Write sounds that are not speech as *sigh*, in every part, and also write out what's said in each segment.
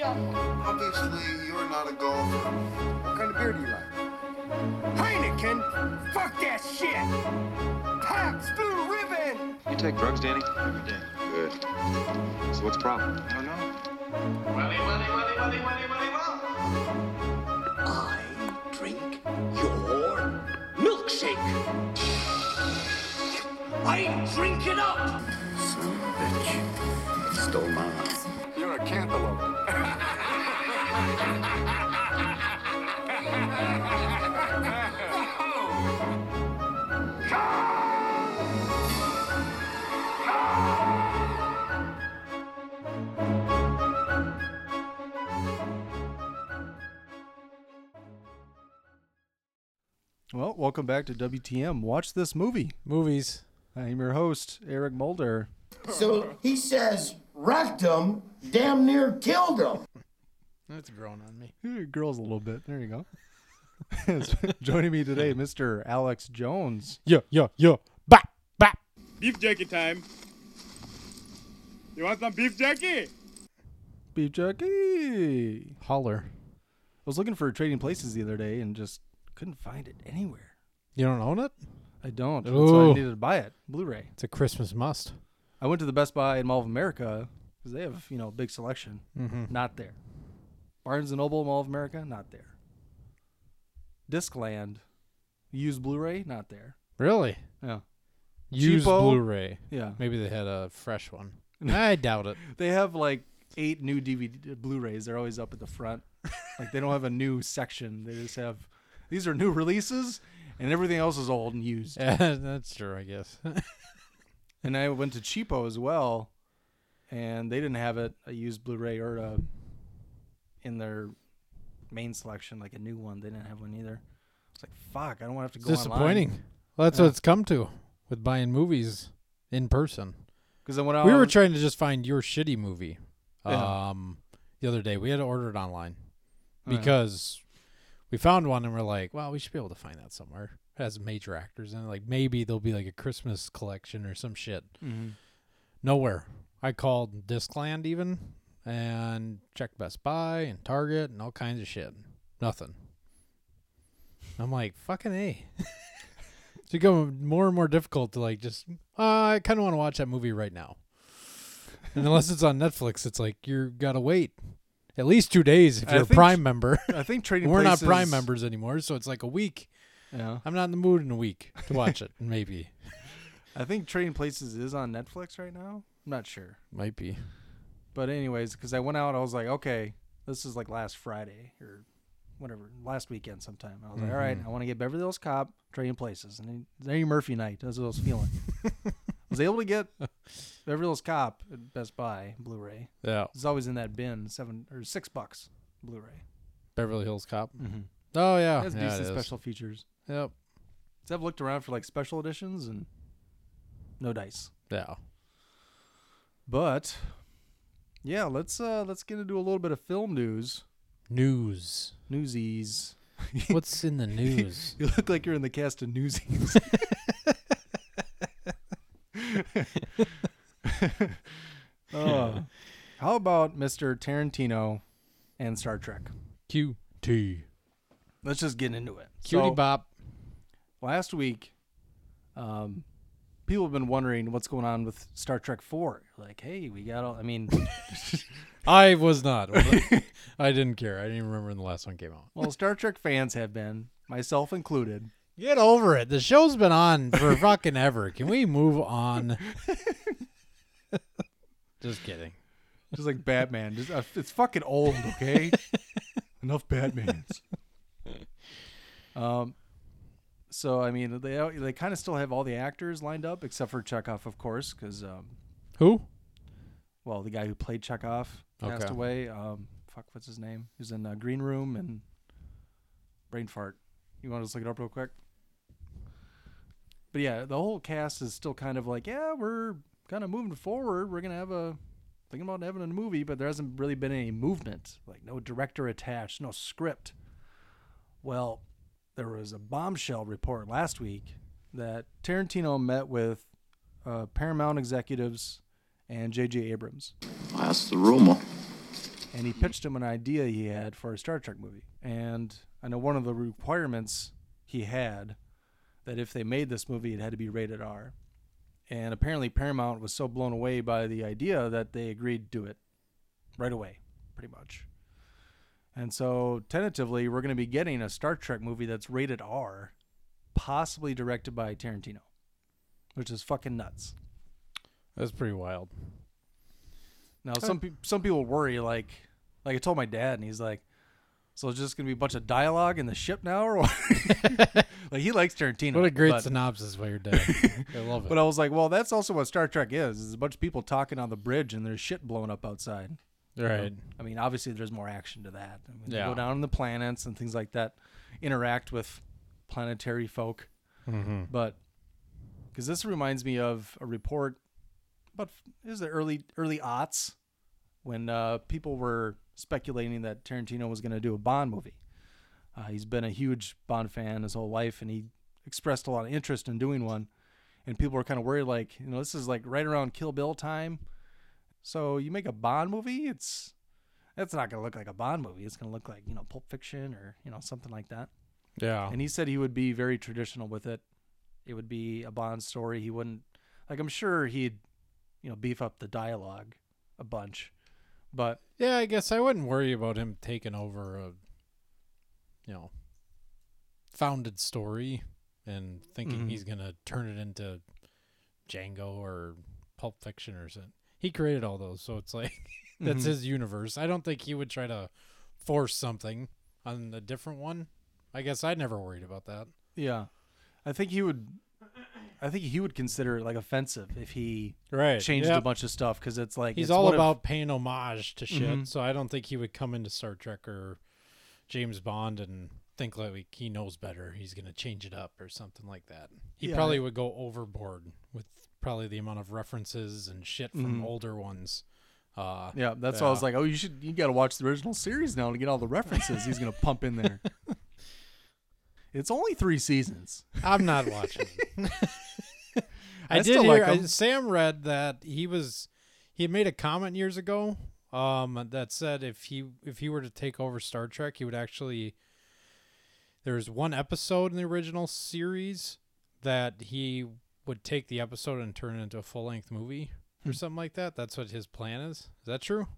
Asia. Obviously, you're not a golfer. What kind of beer do you like? Heineken? Fuck that shit! Pabst Blue Ribbon! You take drugs, Danny? Every day. Good. So what's the problem? I don't know. Welly, welly, welly, welly, welly, welly, well. I drink your milkshake. I drink it up. Son of a bitch. Stole mine. You're a cantaloupe. Well, welcome back to WTM. Watch this movie. Movies. I'm your host, Eric Mulder. So he says, wrecked him, damn near killed him. That's growing on me. *laughs* Your girl's a little bit. There you go. *laughs* Joining me today, Mr. Alex Jones. Yeah, yeah, yeah. Bap, bap. Beef jerky time. You want some beef jerky? Beef Jerky. Holler. I was looking for Trading Places the other day and just couldn't find it anywhere. You don't own it? I don't. That's why I Ooh. needed to buy it. Blu-ray. It's a Christmas must. I went to the Best Buy in Mall of America because they have, you know, a big selection. Mm-hmm. Not there. Barnes and Noble Mall of America, not there. Discland, used Blu-ray, not there. Really? Yeah, Used Cheapo. Blu-ray. yeah. Maybe they had a fresh one. *laughs* I doubt it. They have like eight new DVD Blu-rays. They're always up at the front. *laughs* like they don't have a new section. They just have these are new releases, and everything else is old and used. *laughs* Yeah, that's true, I guess. And I went to Cheapo as well, and they didn't have it a used Blu-ray or a in their main selection like a new one. They didn't have one either. It's like fuck. I don't want to have to go disappointing. Well, that's Yeah. what it's come to with buying movies in person. because I went out. we were trying to just find your shitty movie Yeah. um, the other day. We had to order it online Oh, yeah. because we found one and we're like, well, we should be able to find that somewhere. Has major actors in it. Like maybe there'll be like a Christmas collection or some shit. Mhm. Nowhere. I called Discland even and checked Best Buy and Target and all kinds of shit. Nothing. I'm like, fucking A. *laughs* it's becoming more and more difficult to like just, uh, I kind of want to watch that movie right now. And unless it's on Netflix, it's like you got to wait at least two days if you're a Prime member. I think *laughs* Trading We're not Prime members anymore, so it's like a week. Yeah, I'm not in the mood in a week to watch it. Maybe. *laughs* I think Trading Places is on Netflix right now. I'm not sure, Might be. but anyways, because I went out, I was like, okay, this is like last Friday or whatever, last weekend sometime. I was like, all right, Mhm. I want to get Beverly Hills Cop, Trading Places, and then Eddie Murphy night. That's what I was feeling. I *laughs* was able to get Beverly Hills Cop at Best Buy Blu-ray. Yeah. It's always in that bin, seven or six bucks Blu-ray. Beverly Hills Cop. Mm-hmm. Oh, yeah. It has yeah, decent is. special features. Yep. So I've looked around for like special editions and no dice. Yeah. But yeah, let's uh let's get into a little bit of film news. News. Newsies. *laughs* What's in the news? *laughs* You look like you're in the cast of Newsies. *laughs* oh. How about Mr. Tarantino and Star Trek? QT. Let's just get into it. Cutie So, Bop. Last week, um, people have been wondering what's going on with Star Trek Four. Like, hey, we got all. I mean, *laughs* I was not. *laughs* I didn't care. I didn't even remember when the last one came out. well, Star Trek fans have been, myself included. Get over it. The show's been on for *laughs* fucking ever. Can we move on? Just kidding. Just like Batman, just uh, it's fucking old. Okay, enough Batmans. Um, so I mean, they they kind of still have all the actors lined up except for Chekov, of course, because um, Who? well, the guy who played Chekov passed Okay. away. Um, fuck, what's his name? He's in uh, Green Room and Brain Fart. You want to just look it up real quick? But yeah, the whole cast is still kind of like, yeah, we're kind of moving forward. We're gonna have a thinking about having a movie, but there hasn't really been any movement, like no director attached, no script. Well, there was a bombshell report last week that Tarantino met with uh, Paramount executives and J.J. Abrams. That's the rumor. and he pitched him an idea he had for a Star Trek movie. And I know one of the requirements he had that if they made this movie, it had to be rated R. And apparently, Paramount was so blown away by the idea that they agreed to do it right away, pretty much. And so, tentatively, we're going to be getting a Star Trek movie that's rated R, possibly directed by Tarantino, which is fucking nuts. That's pretty wild. Now, some pe- some people worry, like, like I told my dad, and he's like, "So it's just gonna be a bunch of dialogue in the ship now, or what?" *laughs* like he likes Tarantino. What a great but, synopsis by your dad. *laughs* I love it. but I was like, well, that's also what Star Trek is. Is a bunch of people talking on the bridge and there's shit blowing up outside. Right. I mean, obviously there's more action to that. I mean, they Yeah. go down on the planets and things like that, interact with planetary folk. Mm-hmm. But because this reminds me of a report, but is the early early aughts when uh, people were speculating that Tarantino was going to do a Bond movie. Uh, he's been a huge Bond fan his whole life, and he expressed a lot of interest in doing one. And people were kind of worried, like, you know, this is like right around Kill Bill time. So you make a Bond movie, it's that's not going to look like a Bond movie. It's going to look like you know Pulp Fiction or you know something like that. Yeah. And he said he would be very traditional with it. It would be a Bond story. He wouldn't like I'm sure he'd you know beef up the dialogue a bunch. But Yeah, I guess I wouldn't worry about him taking over a, you know, founded story and thinking Mhm. he's gonna turn it into Django or Pulp Fiction or something. He created all those, so it's like *laughs* that's Mhm. his universe. I don't think he would try to force something on a different one. I guess I'd never worried about that. yeah. I think he would I think he would consider it like offensive if he Right. changed a bunch of stuff cuz it's like He's it's all what if- about paying homage to shit, Mhm. so I don't think he would come into Star Trek or James Bond and think like he knows better. He's gonna change it up or something like that. He Yeah, probably would go overboard with probably the amount of references and shit from Mhm. older ones. Uh, Yeah, that's why I was like, "Oh, you should you got to watch the original series now to get all the references he's going to pump in there." *laughs* it's only 3 seasons. I'm not watching. *laughs* I, I did hear like I. Sam read that he was he made a comment years ago um that said if he if he were to take over Star Trek he would actually there was one episode in the original series that he would take the episode and turn it into a full length movie Hmm. or something like that. That's what his plan is. Is that true?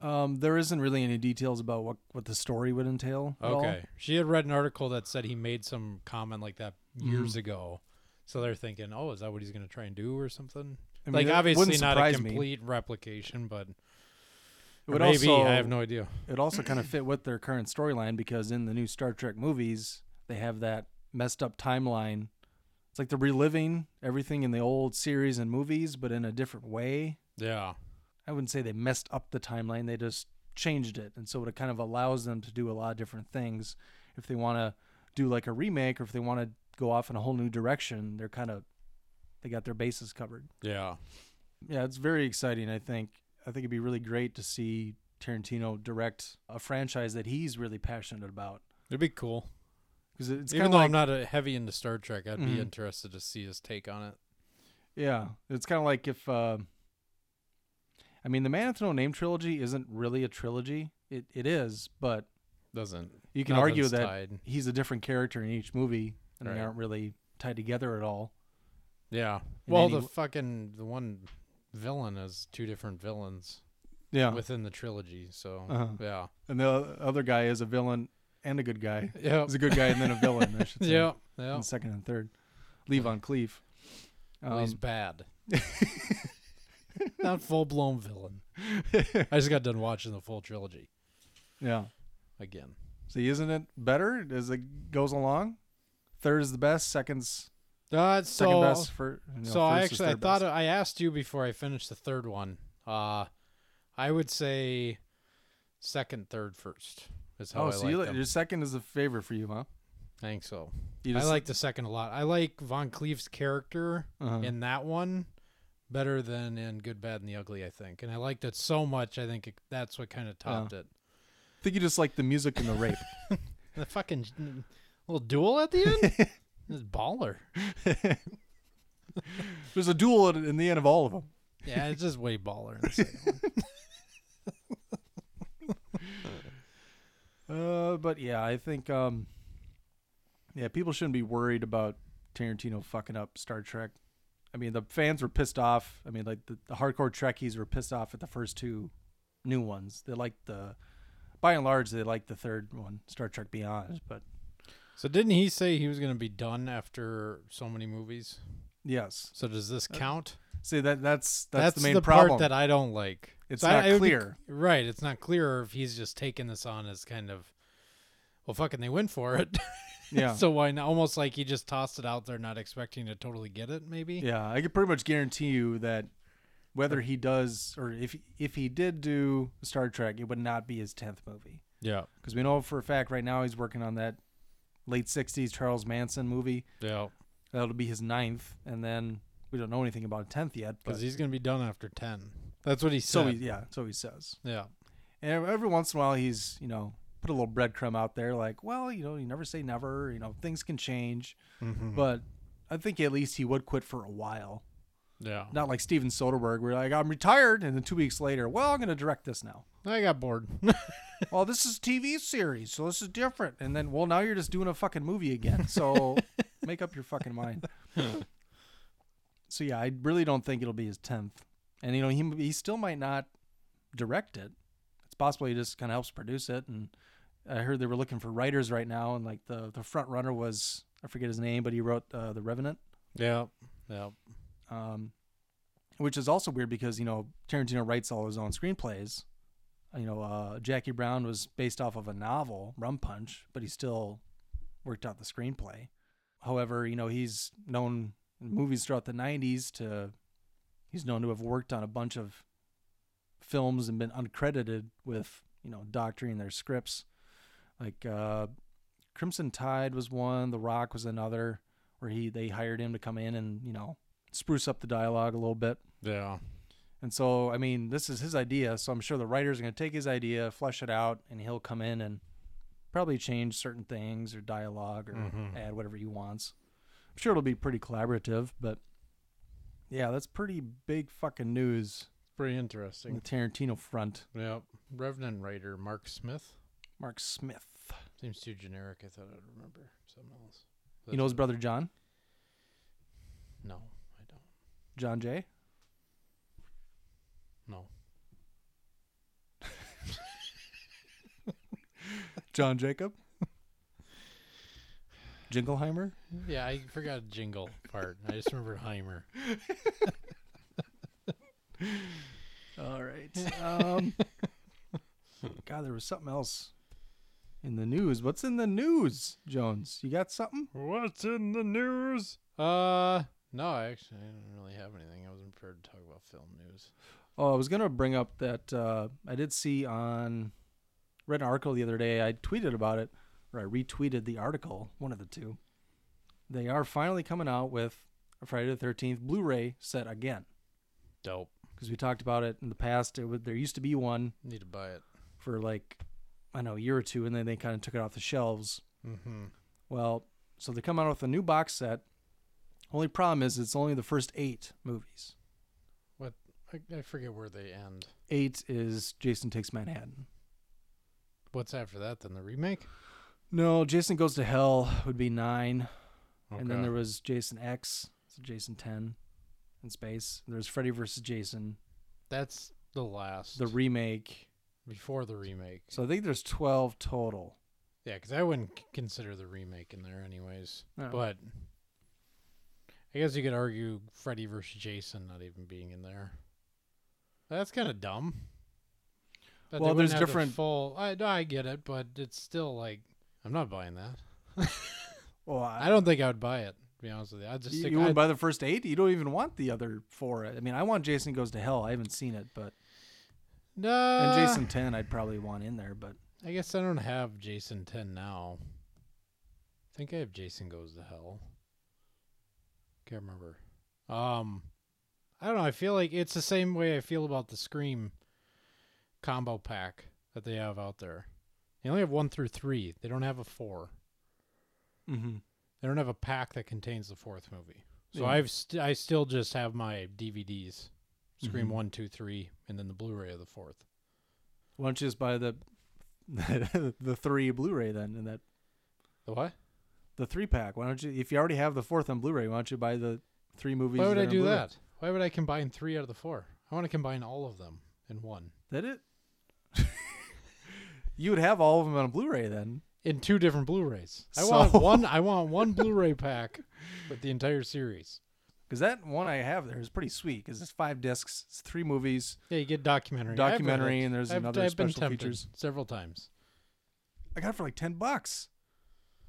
Um, there isn't really any details about what, what the story would entail. at all. Okay. She had read an article that said he made some comment like that years Mhm. ago. So they're thinking, oh, is that what he's going to try and do or something? I mean, like obviously not a surprise me. complete replication, but It would maybe also, I have no idea. It also kind of *clears throat* fit with their current storyline because in the new Star Trek movies, they have that messed up timeline. It's like they're reliving everything in the old series and movies, but in a different way. Yeah, I wouldn't say they messed up the timeline; they just changed it, and so it kind of allows them to do a lot of different things. If they want to do like a remake, or if they want to go off in a whole new direction, they're kind of they got their bases covered. yeah, Yeah, it's very exciting. I think I think it'd be really great to see Tarantino direct a franchise that he's really passionate about. it'd be cool. Because it's Even though like I'm not a heavy into Star Trek, I'd Mhm. be interested to see his take on it. yeah, it's kind of like if uh, I mean the Man with No Name trilogy isn't really a trilogy. It it is, but Doesn't you can argue that tied. he's a different character in each movie, and Right. they aren't really tied together at all. Yeah. in Well, any the fucking the one villain is two different villains Yeah, within the trilogy. So Uh-huh. yeah, and the other guy is a villain and a good guy. yeah, He's a good guy and then a villain. I should *laughs* say. yeah, yeah. second and third. Lee Van Cleef. Well, he's Um, bad. *laughs* Not full blown villain. I just got done watching the full trilogy yeah. again. See, isn't it better as it goes along? Third is the best. Second's Uh, second best. For you know, so I actually I thought best. I asked you before I finished the third one. Uh, I would say second, third, first is how Oh, I so like you li- them. your second is a favorite for you, huh? I think so. You I like the second a lot. I like Van Cleef's character uh in that one better than in Good, Bad, and the Ugly. I think, and I liked it so much. I think it, that's what kind of topped it. I think you just like the music and the rape. *laughs* The fucking little duel at the end. *laughs* This baller. *laughs* There's a duel at- in the end of all of them. Yeah, it's just way baller. In the second one. Uh, but yeah, I think um, yeah, people shouldn't be worried about Tarantino fucking up Star Trek. I mean, the fans were pissed off. I mean, like the, the hardcore Trekkies were pissed off at the first two new ones. They liked the, by and large, they liked the third one, Star Trek Beyond. But So didn't he say he was going to be done after so many movies? yes, So does this count? see that that's that's, the main part problem. that I don't like. It's So I- not it would be- clear. right, it's not clear if he's just taking this on as kind of well fucking they went for it. *laughs* yeah, so why not almost like he just tossed it out there not expecting to totally get it maybe? Yeah, I could pretty much guarantee you that whether he does or if if he did do Star Trek, it would not be his tenth movie Yeah. because we know for a fact right now he's working on that late '60s Charles Manson movie. Yeah. That'll be his ninth, and then we don't know anything about a tenth yet. Cuz he's going to be done after 10. That's what he so said. he, yeah, so he says. yeah. And every once in a while, he's you know put a little breadcrumb out there, like, well, you know, you never say never. You know, things can change, Mhm. but I think at least he would quit for a while. Yeah. Not like Steven Soderbergh, where like I'm retired, and then two weeks later, well, I'm going to direct this now. I got bored. *laughs* well, this is a TV series, so this is different. And then, well, now you're just doing a fucking movie again. So *laughs* make up your fucking mind. so yeah, I really don't think it'll be his tenth. And you know, he he still might not direct it. It's possible he just kind of helps produce it. And I heard they were looking for writers right now, and like the the front runner was I forget his name, but he wrote uh, the Revenant. yeah. Yeah. um, which is also weird because you know Tarantino writes all his own screenplays. You know, uh, Jackie Brown was based off of a novel, Rum Punch, but he still worked out the screenplay. However, you know he's known in movies throughout the '90s to he's known to have worked on a bunch of films and been uncredited with you know doctoring their scripts. Like uh, Crimson Tide was one, The Rock was another where he they hired him to come in and you know spruce up the dialogue a little bit. Yeah. And so I mean this is his idea, so I'm sure the writers are going to take his idea, flesh it out, and he'll come in and probably change certain things or dialogue or Mhm. add whatever he wants. I'm sure it'll be pretty collaborative, but yeah, that's pretty big fucking news Pretty on the interesting. Tarantino front. Yep. Revenant writer Mark Smith. Mark Smith. Seems too generic. I thought I'd remember something else. You know his brother John? No, I don't. John Jay? No. *laughs* John Jacob? Jingleheimer? Yeah, I forgot the jingle part. I just remembered Heimer. *laughs* All right. Um, God, there was something else in the news. What's in the news, Jones? You got something? What's in the news? Uh, no, I actually I didn't really have anything. I wasn't prepared to talk about film news. Oh, I was gonna bring up that uh, I did see on read an article the other day. I tweeted about it, or I retweeted the article, one of the two. They are finally coming out with a Friday the Thirteenth Blu-ray set again Dope. because we talked about it in the past. It would, there used to be one Need to buy it. for like I don't know a year or two, and then they kind of took it off the shelves. Mm-hmm. Well, so they come out with a new box set. Only problem is it's only the first eight movies. What? I, I forget where they end. Eight is Jason Takes Manhattan. What's after that? Then the remake. No, Jason Goes to Hell would be nine. Okay. And then there was Jason X, so Jason 10 in space. There's Freddy versus Jason, That's the last. the remake. before the remake. So I think there's 12 total. Yeah, because I wouldn't consider the remake in there, anyways. No. But I guess you could argue Freddy versus Jason not even being in there. That's kind of dumb. That Well, there's have the different- Full, I I get it, but it's still like I'm not buying that. *laughs* Well, I don't think I would buy it. To be honest with you, I just You, stick. you wouldn't I, buy the first eight? You don't even want the other four. I mean, I want Jason Goes to Hell. I haven't seen it, but. no, And Jason 10, I'd probably want in there, but. I guess I don't have Jason 10 now. I think I have Jason Goes to Hell. Can't remember. Um, I don't know. I feel like it's the same way I feel about the Scream combo pack that they have out there. They only have one through three. They don't have a four. Mm-hmm. They don't have a pack that contains the fourth movie. So Yeah. I've st- I still just have my DVDs, Scream Mhm. one, two, three, and then the Blu-ray of the fourth. Why don't you just buy the *laughs* the three Blu-ray then, and that The what? the three pack. Why don't you? If you already have the fourth on Blu-ray, why don't you buy the three movies? Why would I do Blu-ray? that? Why would I combine three out of the four? I want to combine all of them in one. That it? You would have all of them on a Blu-ray then. In two different Blu-rays. I So- want one. *laughs* I want one Blu-ray pack with the entire series. Because that one I have there is pretty sweet. Because it's five discs, it's three movies. Yeah, you get documentary. Documentary, and there's I've, another I've been special features. several times. I got it for like ten bucks.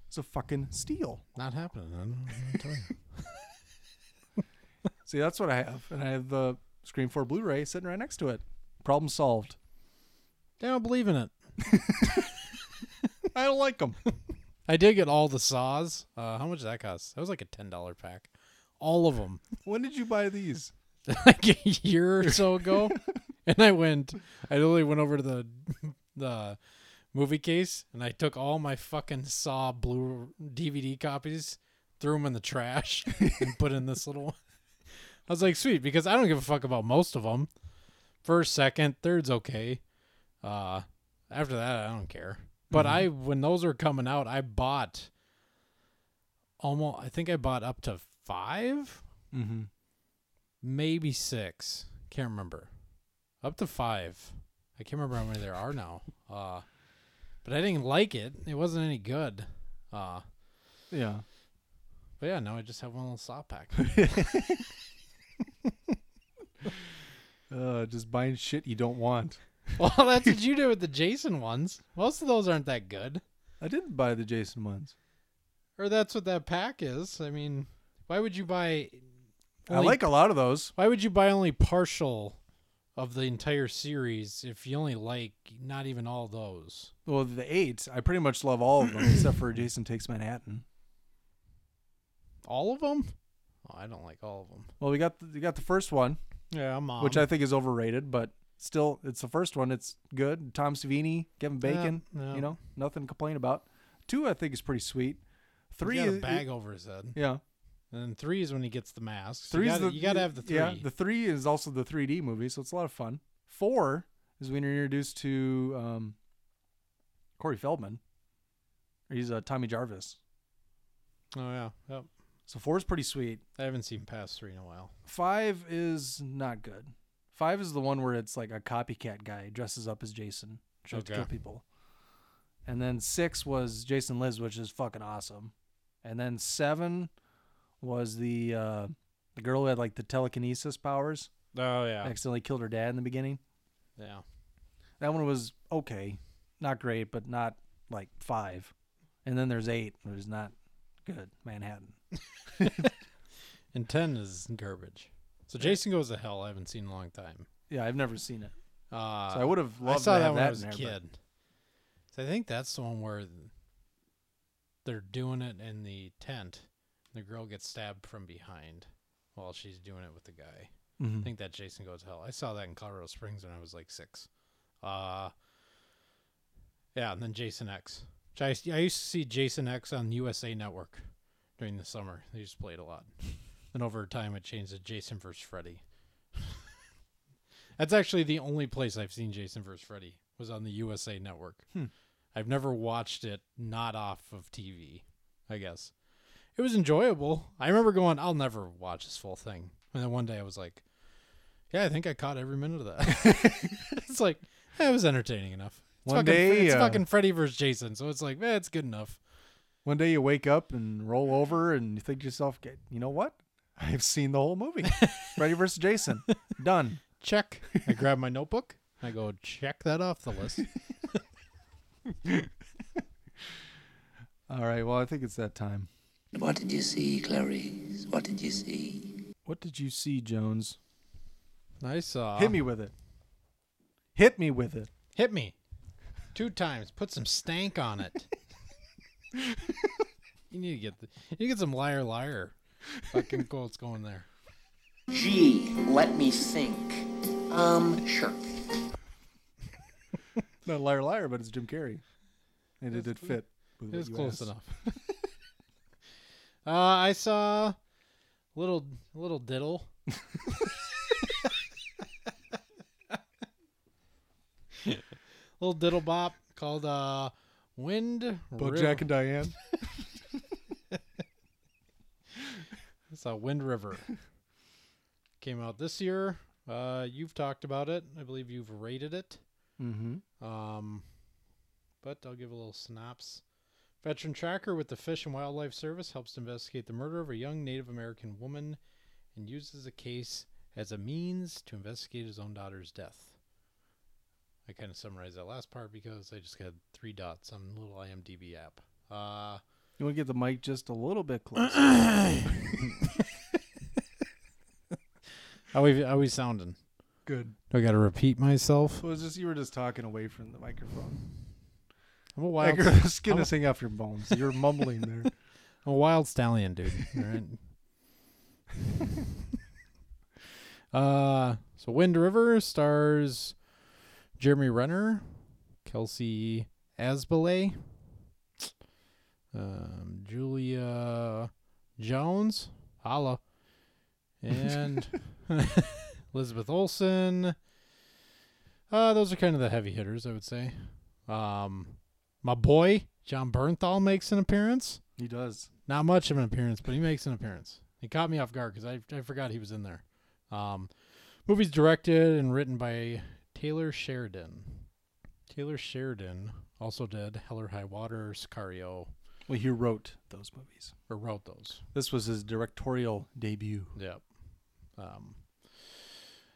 It's a fucking steal. Not happening. I don't know tell you. *laughs* See, that's what I have, and I have the Scream 4 Blu-ray sitting right next to it. Problem solved. I don't believe in it. *laughs* I don't like them. I did get all the saws. Uh, how much did that cost? That was like a ten dollar pack. All of them. *laughs* when did you buy these? *laughs* like a year or so ago. and I went I literally went over to the the movie case and I took all my fucking Saw blue DVD copies, threw them in the trash, and put in this little one. I was like, sweet, because I don't give a fuck about most of them. First, second, third's okay. Uh, after that, I don't care. But I, when those were coming out, I bought almost. I think I bought up to five Mm-hmm. maybe six. Can't remember. Up to five. I can't remember how many there are now. Uh, but I didn't like it. It wasn't any good. Uh, Yeah. but yeah, now I just have one little saw pack. *laughs* Uh, just buying shit you don't want. Well, that's what *laughs* you do with the Jason ones. Most of those aren't that good. I didn't buy the Jason ones. Or that's what that pack is. I mean, why would you buy? I like a lot of those. Why would you buy only partial of the entire series if you only like not even all those? Well, the eight, I pretty much love all of them *coughs* except for Jason Takes Manhattan. All of them? Oh, I don't like all of them. Well, we got the, we got the first one, Yeah, I'm on. which I think is overrated, but still, it's the first one. It's good. Tom Savini, Kevin Bacon. yeah. You know, nothing to complain about. Two, I think, is pretty sweet. Three, He's got a is- bag over his head. yeah. And then three is when he gets the mask. Three you you gotta have the three. Yeah, the three is also the 3D movie, so it's a lot of fun. Four is when you're introduced to um, Corey Feldman. He's uh, Tommy Jarvis. oh yeah. Yep. So four is pretty sweet. I haven't seen past three in a while. Five is not good. Five is the one where it's like a copycat guy dresses up as Jason, tries to kill people. And then six was Jason Lives, which is fucking awesome. And then seven was the uh, the girl who had like the telekinesis powers. Oh yeah. Accidentally killed her dad in the beginning. Yeah. That one was okay, not great, but not like five. And then there's eight, which is not good. Manhattan. *laughs* And ten is garbage. So Jason Goes to Hell. I haven't seen in a long time. Yeah, I've never seen it, Uh, so I would have loved I saw to that have when that I was a in there, kid. So I think that's the one where they're doing it in the tent. The girl gets stabbed from behind while she's doing it with the guy. I Mhm. think that Jason Goes to Hell. I saw that in Colorado Springs when I was like six. Uh, yeah, and then Jason X. I, I used to see Jason X on USA Network during the summer. They just played a lot. Then over time, it changed to Jason vs. Freddy. *laughs* That's actually the only place I've seen Jason vs. Freddy was on the USA Network. Hmm. I've never watched it not off of TV. I guess it was enjoyable. I remember going, "I'll never watch this full thing," and then one day I was like, "Yeah, I think I caught every minute of that." *laughs* it's like eh, it was entertaining enough. It's One fucking, day, it's uh, fucking Freddy versus Jason, so it's like, eh, it's good enough. One day you wake up and roll over and you think to yourself, "Get- you know what? *laughs* I've seen the whole movie. Freddy versus Jason. *laughs* Done. Check. I grab my notebook. I go check that off the list. *laughs* All right. Well, I think it's that time. What did you see, Clarice? What did you see? What did you see, Jones? I saw. Hit me with it. Hit me with it. Hit me. Two times. Put some stank on it. you need to get the, you need to get some liar liar fucking quotes going there. Gee, let me think. Um, sure. *laughs* Not liar, liar, but it's Jim Carrey, and it did fit. With It what was you close asked. enough. *laughs* uh, I saw little little diddle. *laughs* little diddle bop called uh, Wind Bojack River. and Diane. It's uh, Wind River. *laughs* Came out this year. Uh, you've talked about it. I believe you've rated it. Mm-hmm. Um, but I'll give a little synopsis. Veteran tracker with the Fish and Wildlife Service helps to investigate the murder of a young Native American woman and uses the case as a means to investigate his own daughter's death. I kind of summarized that last part because I just got three dots on the little IMDb app. Uh, You want to get the mic just a little bit closer? *laughs* how we how we sounding? Good. Do I got to repeat myself? So it's just you were just talking away from the microphone. I'm a Like wild, your skin I'm is hanging off your bones. You're mumbling there. *laughs* I'm a wild stallion, dude. All right. *laughs* uh, so Wind River stars Jeremy Renner, Kelsey Asbille, um, Julia Jones, holla, and *laughs* *laughs* Elizabeth Olsen. Uh, those are kind of the heavy hitters, I would say. Um, my boy Jon Bernthal makes an appearance. He does. Not much of an appearance, but he makes an appearance. He caught me off guard because I, I forgot he was in there. Um, movie's directed and written by Taylor Sheridan. Taylor Sheridan also did Hell or High Water, Sicario, Well, he wrote those movies. or wrote those. This was his directorial debut. Yep. Um,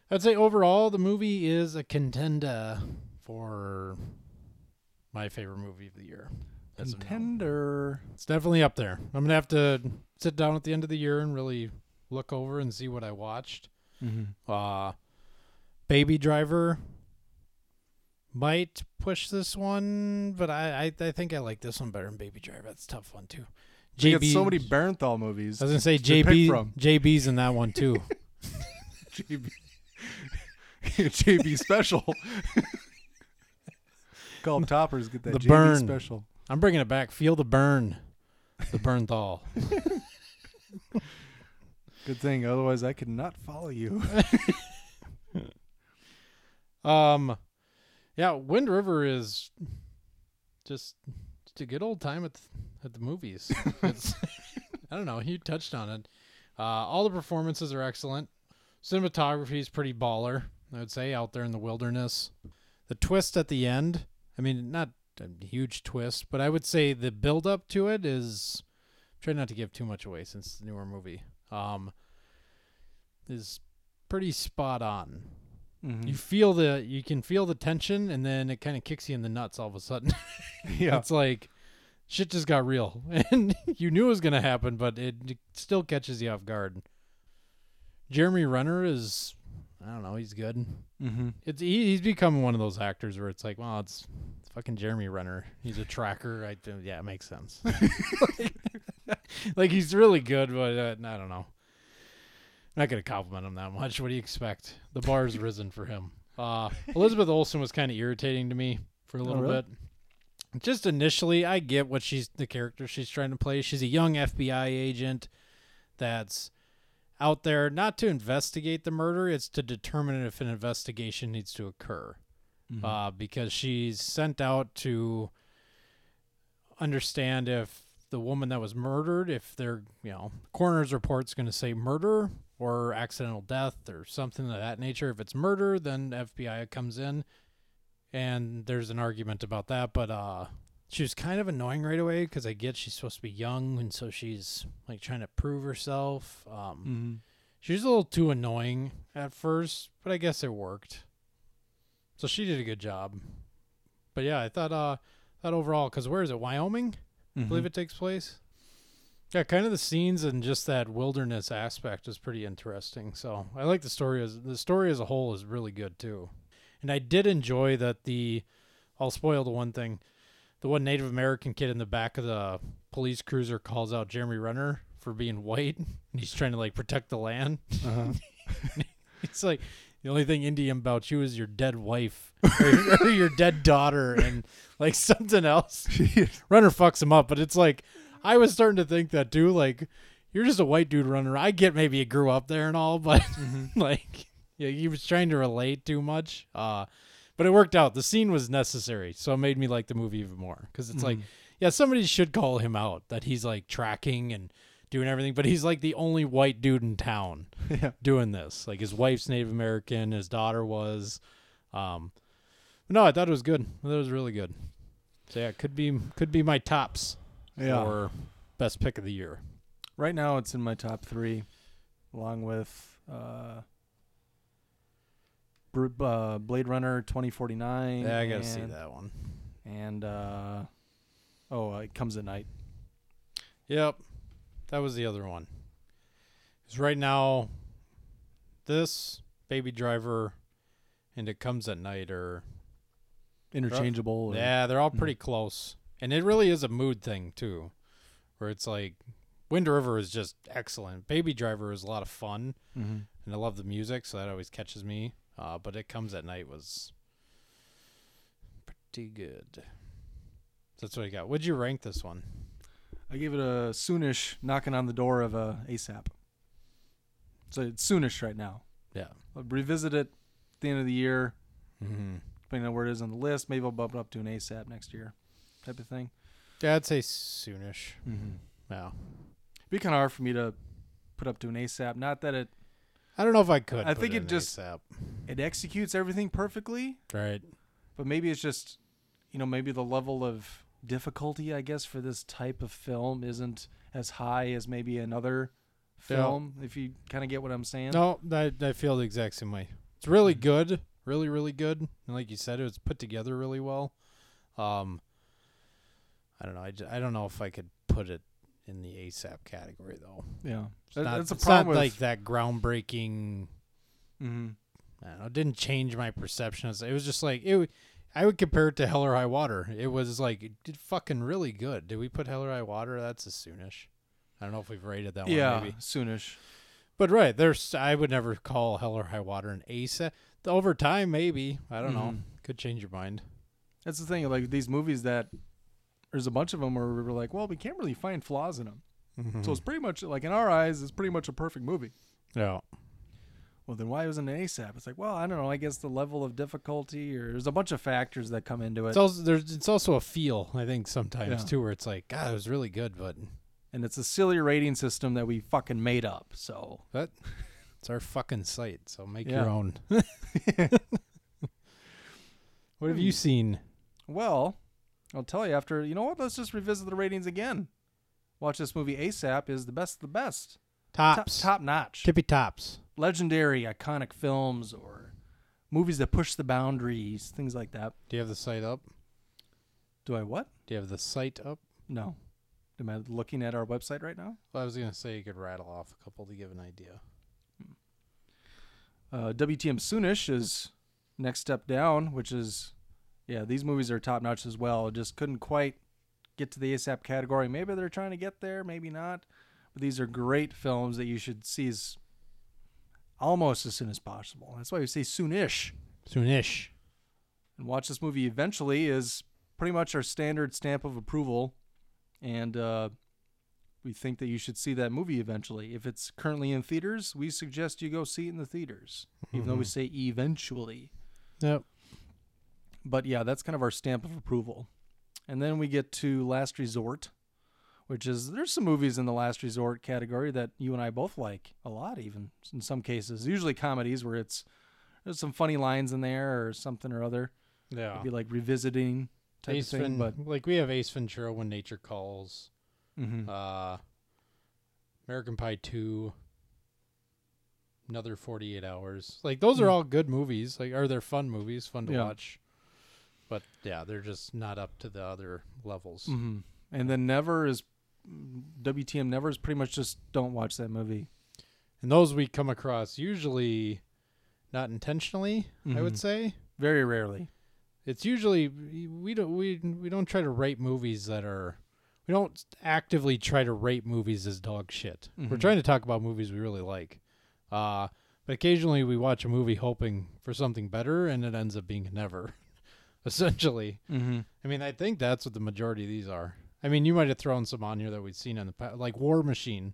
I'd say overall the movie is a contender for my favorite movie of the year. as of now. Contender. It's definitely up there. I'm gonna have to sit down at the end of the year and really look over and see what I watched. Mm-hmm. Uh Baby Driver might push this one, but I, I I think I like this one better than Baby Driver. That's a tough one too. We got so many Bernthal movies. I was gonna say to pick JB from. JB's in that one too. *laughs* *laughs* JB, *laughs* JB special. Call them toppers. Get that The JB burn. special. I'm bringing it back. Feel the burn, the Bernthal. Good thing. Otherwise, I could not follow you. Um, yeah, Wind River is just, just a good old time at the, at the movies. *laughs* I don't know. You touched on it. Uh, all the performances are excellent. Cinematography is pretty baller. I would say out there in the wilderness. The twist at the end. I mean, not a huge twist, but I would say the build up to it is. Try not to give too much away since it's a newer movie. Um, is pretty spot on Mhm. you feel the you can feel the tension and then it kind of kicks you in the nuts all of a sudden. *laughs* Yeah. it's like shit just got real. *laughs* And you knew it was going to happen but it, it still catches you off guard. Jeremy renner is i don't know he's good. Mm-hmm. it's he, he's become one of those actors where it's like well it's, it's fucking jeremy renner. He's a tracker. I yeah it makes sense. *laughs* Like, like, he's really good but uh, i don't know I'm not gonna compliment him that much. What do you expect? The bar's *laughs* risen for him. Uh, Elizabeth Olsen was kind of irritating to me for a little really? bit. Just initially, I get what she's the character she's trying to play. She's a young FBI agent that's out there not to investigate the murder; it's to determine if an investigation needs to occur. Uh, because she's sent out to understand if the woman that was murdered, if their you know coroner's report's going to say murder or accidental death or something of that nature. If it's murder, then FBI comes in, and there's an argument about that. But uh, she was kind of annoying right away because I get she's supposed to be young, and so she's like trying to prove herself. Um, Mm-hmm. she was a little too annoying at first, but I guess it worked. So she did a good job. But yeah, I thought uh thought overall cuz where is it? Wyoming? I Mm-hmm. believe it takes place. Yeah, kind of the scenes and just that wilderness aspect is pretty interesting. So, I like the story as the story as a whole is really good too. And I did enjoy that the I'll spoil the one thing. The one Native American kid in the back of the police cruiser calls out Jeremy Renner for being white *laughs* and he's trying to like protect the land. Uh-huh. *laughs* It's like the only thing Indian about you is your dead wife or, or your dead daughter and like *laughs* something else. Renner fucks him up, but it's like I was starting to think that too. Like you're just a white dude Renner. I get maybe you grew up there and all, *laughs* but like yeah, he was trying to relate too much. Uh, but it worked out. The scene was necessary, so it made me like the movie even more. Because it's like, yeah, somebody should call him out that he's like tracking and doing everything, but he's like the only white dude in town *laughs* Yeah. doing this. Like his wife's Native American, his daughter was. Um, no, I thought it was good. It was really good. So yeah, it could be could be my tops Yeah. for best pick of the year. Right now, it's in my top three, along with uh, Br- uh, Blade Runner 2049. Yeah, I gotta see that one. And uh, oh, uh, it comes at night. Yep, that was the other one. Because right now, this Baby Driver and It Comes at Night are Interchangeable. or- yeah, they're all pretty close, and it really is a mood thing too, where it's like Wind River is just excellent. Baby Driver is a lot of fun, Mhm. and I love the music, so that always catches me. Uh, but It Comes at Night was pretty good. That's what I got. Would you rank this one? I gave it a soonish knocking on the door of a ASAP. So it's soonish right now. Yeah. I'll revisit it at the end of the year, Mm-hmm. depending on where it is on the list. Maybe I'll bump it up to an ASAP next year, type of thing. Yeah, I'd say soonish. Mm-hmm. Yeah. It'd be kind of hard for me to put up to an ASAP. Not that it I don't know if I could. I think it in just- ASAP. it executes everything perfectly, right. but maybe it's just you know maybe the level of difficulty I guess for this type of film isn't as high as maybe another Yeah. film. If you kind of get what I'm saying. No, I I feel the exact same way. It's really good, really really good, and like you said, it was put together really well. Um, I don't know. I, j- I don't know if I could put it in the ASAP category though. Yeah, It's not, that's a it's problem not like that groundbreaking. hmm I don't know. It didn't change my perception. It was just like it. I would compare it to Hell or High Water. It was like it did fucking really good. Did we put Hell or High Water? That's a soonish. I don't know if we've rated that yeah, one. Maybe. soonish. But right, there's I would never call Hell or High Water an ASAP. Over time, maybe I don't know. Mhm. Could change your mind. That's the thing. Like these movies that there's a bunch of them where we were like, well, we can't really find flaws in them. Mm-hmm. So it's pretty much like in our eyes, it's pretty much a perfect movie. Yeah, Well, then why wasn't it ASAP? It's like, well, I don't know. I guess the level of difficulty, or there's a bunch of factors that come into it, it's also there's it's also a feel I think sometimes Yeah. too where it's like God, it was really good, but and it's a silly rating system that we fucking made up. So that it's our fucking site. So make Yeah. your own. *laughs* *laughs* what have you hmm. seen? Well, I'll tell you after, you know what? Let's just revisit the ratings again. Watch this movie ASAP is the best of the best. Top, Tops, top notch. tippy tops. Legendary, iconic films or movies that push the boundaries, things like that. Do you have the site up? Do I what? Do you have the site up? No. Am I looking at our website right now? Well, I was gonna say you could rattle off a couple to give an idea. Uh, WTM Soonish is next step down, which is, yeah, these movies are top notch as well. Just couldn't quite get to the ASAP category. Maybe they're trying to get there, maybe not. But these are great films that you should see as almost as soon as possible. That's why we say soonish. Soonish. And watch this movie eventually is pretty much our standard stamp of approval. And uh, we think that you should see that movie eventually. If it's currently in theaters, we suggest you go see it in the theaters, even though we say eventually. Yep. But yeah, that's kind of our stamp of approval. And then we get to Last Resort, which is there's some movies in the Last Resort category that you and I both like a lot, even in some cases. Usually comedies where it's there's some funny lines in there or something or other. Yeah. It'd be like revisiting type Ace of thing. Ven- But like we have Ace Ventura when nature calls. mhm. Uh, American Pie Two. Another Forty Eight Hours. Like those are Mm. all good movies. Like are they're fun movies, fun to Yeah. watch. But yeah, they're just not up to the other levels. Mhm. and then Never is WTM Never is pretty much just don't watch that movie. And those we come across usually not intentionally, I would Mhm. say. Very rarely. It's usually we don't we we don't try to rate movies that are we don't actively try to rate movies as dog shit. We're Mhm. trying to talk about movies we really like. Uh but occasionally we watch a movie hoping for something better and it ends up being never. *laughs* Essentially. Mm-hmm. I mean, I think that's what the majority of these are. I mean, you might have thrown some on here that we'd seen in the past, like War Machine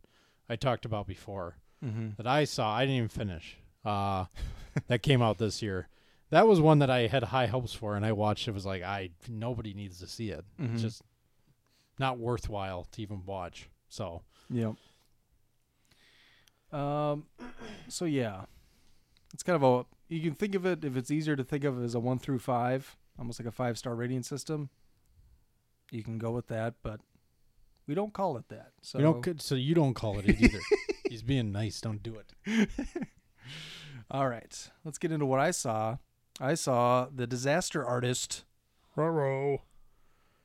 I talked about before Mm-hmm. that I saw. I didn't even finish. Uh, *laughs* that came out this year. That was one that I had high hopes for, and I watched. It was like I nobody needs to see it. Mhm. It's just not worthwhile to even watch. So yeah. Um, *clears throat* so yeah, it's kind of a you can think of it if it's easier to think of it as a one through five, almost like a five star rating system. You can go with that, but we don't call it that. So you don't. So you don't call it it either. *laughs* He's being nice. Don't do it. *laughs* all right, let's get into what I saw. I saw the Disaster Artist. Roro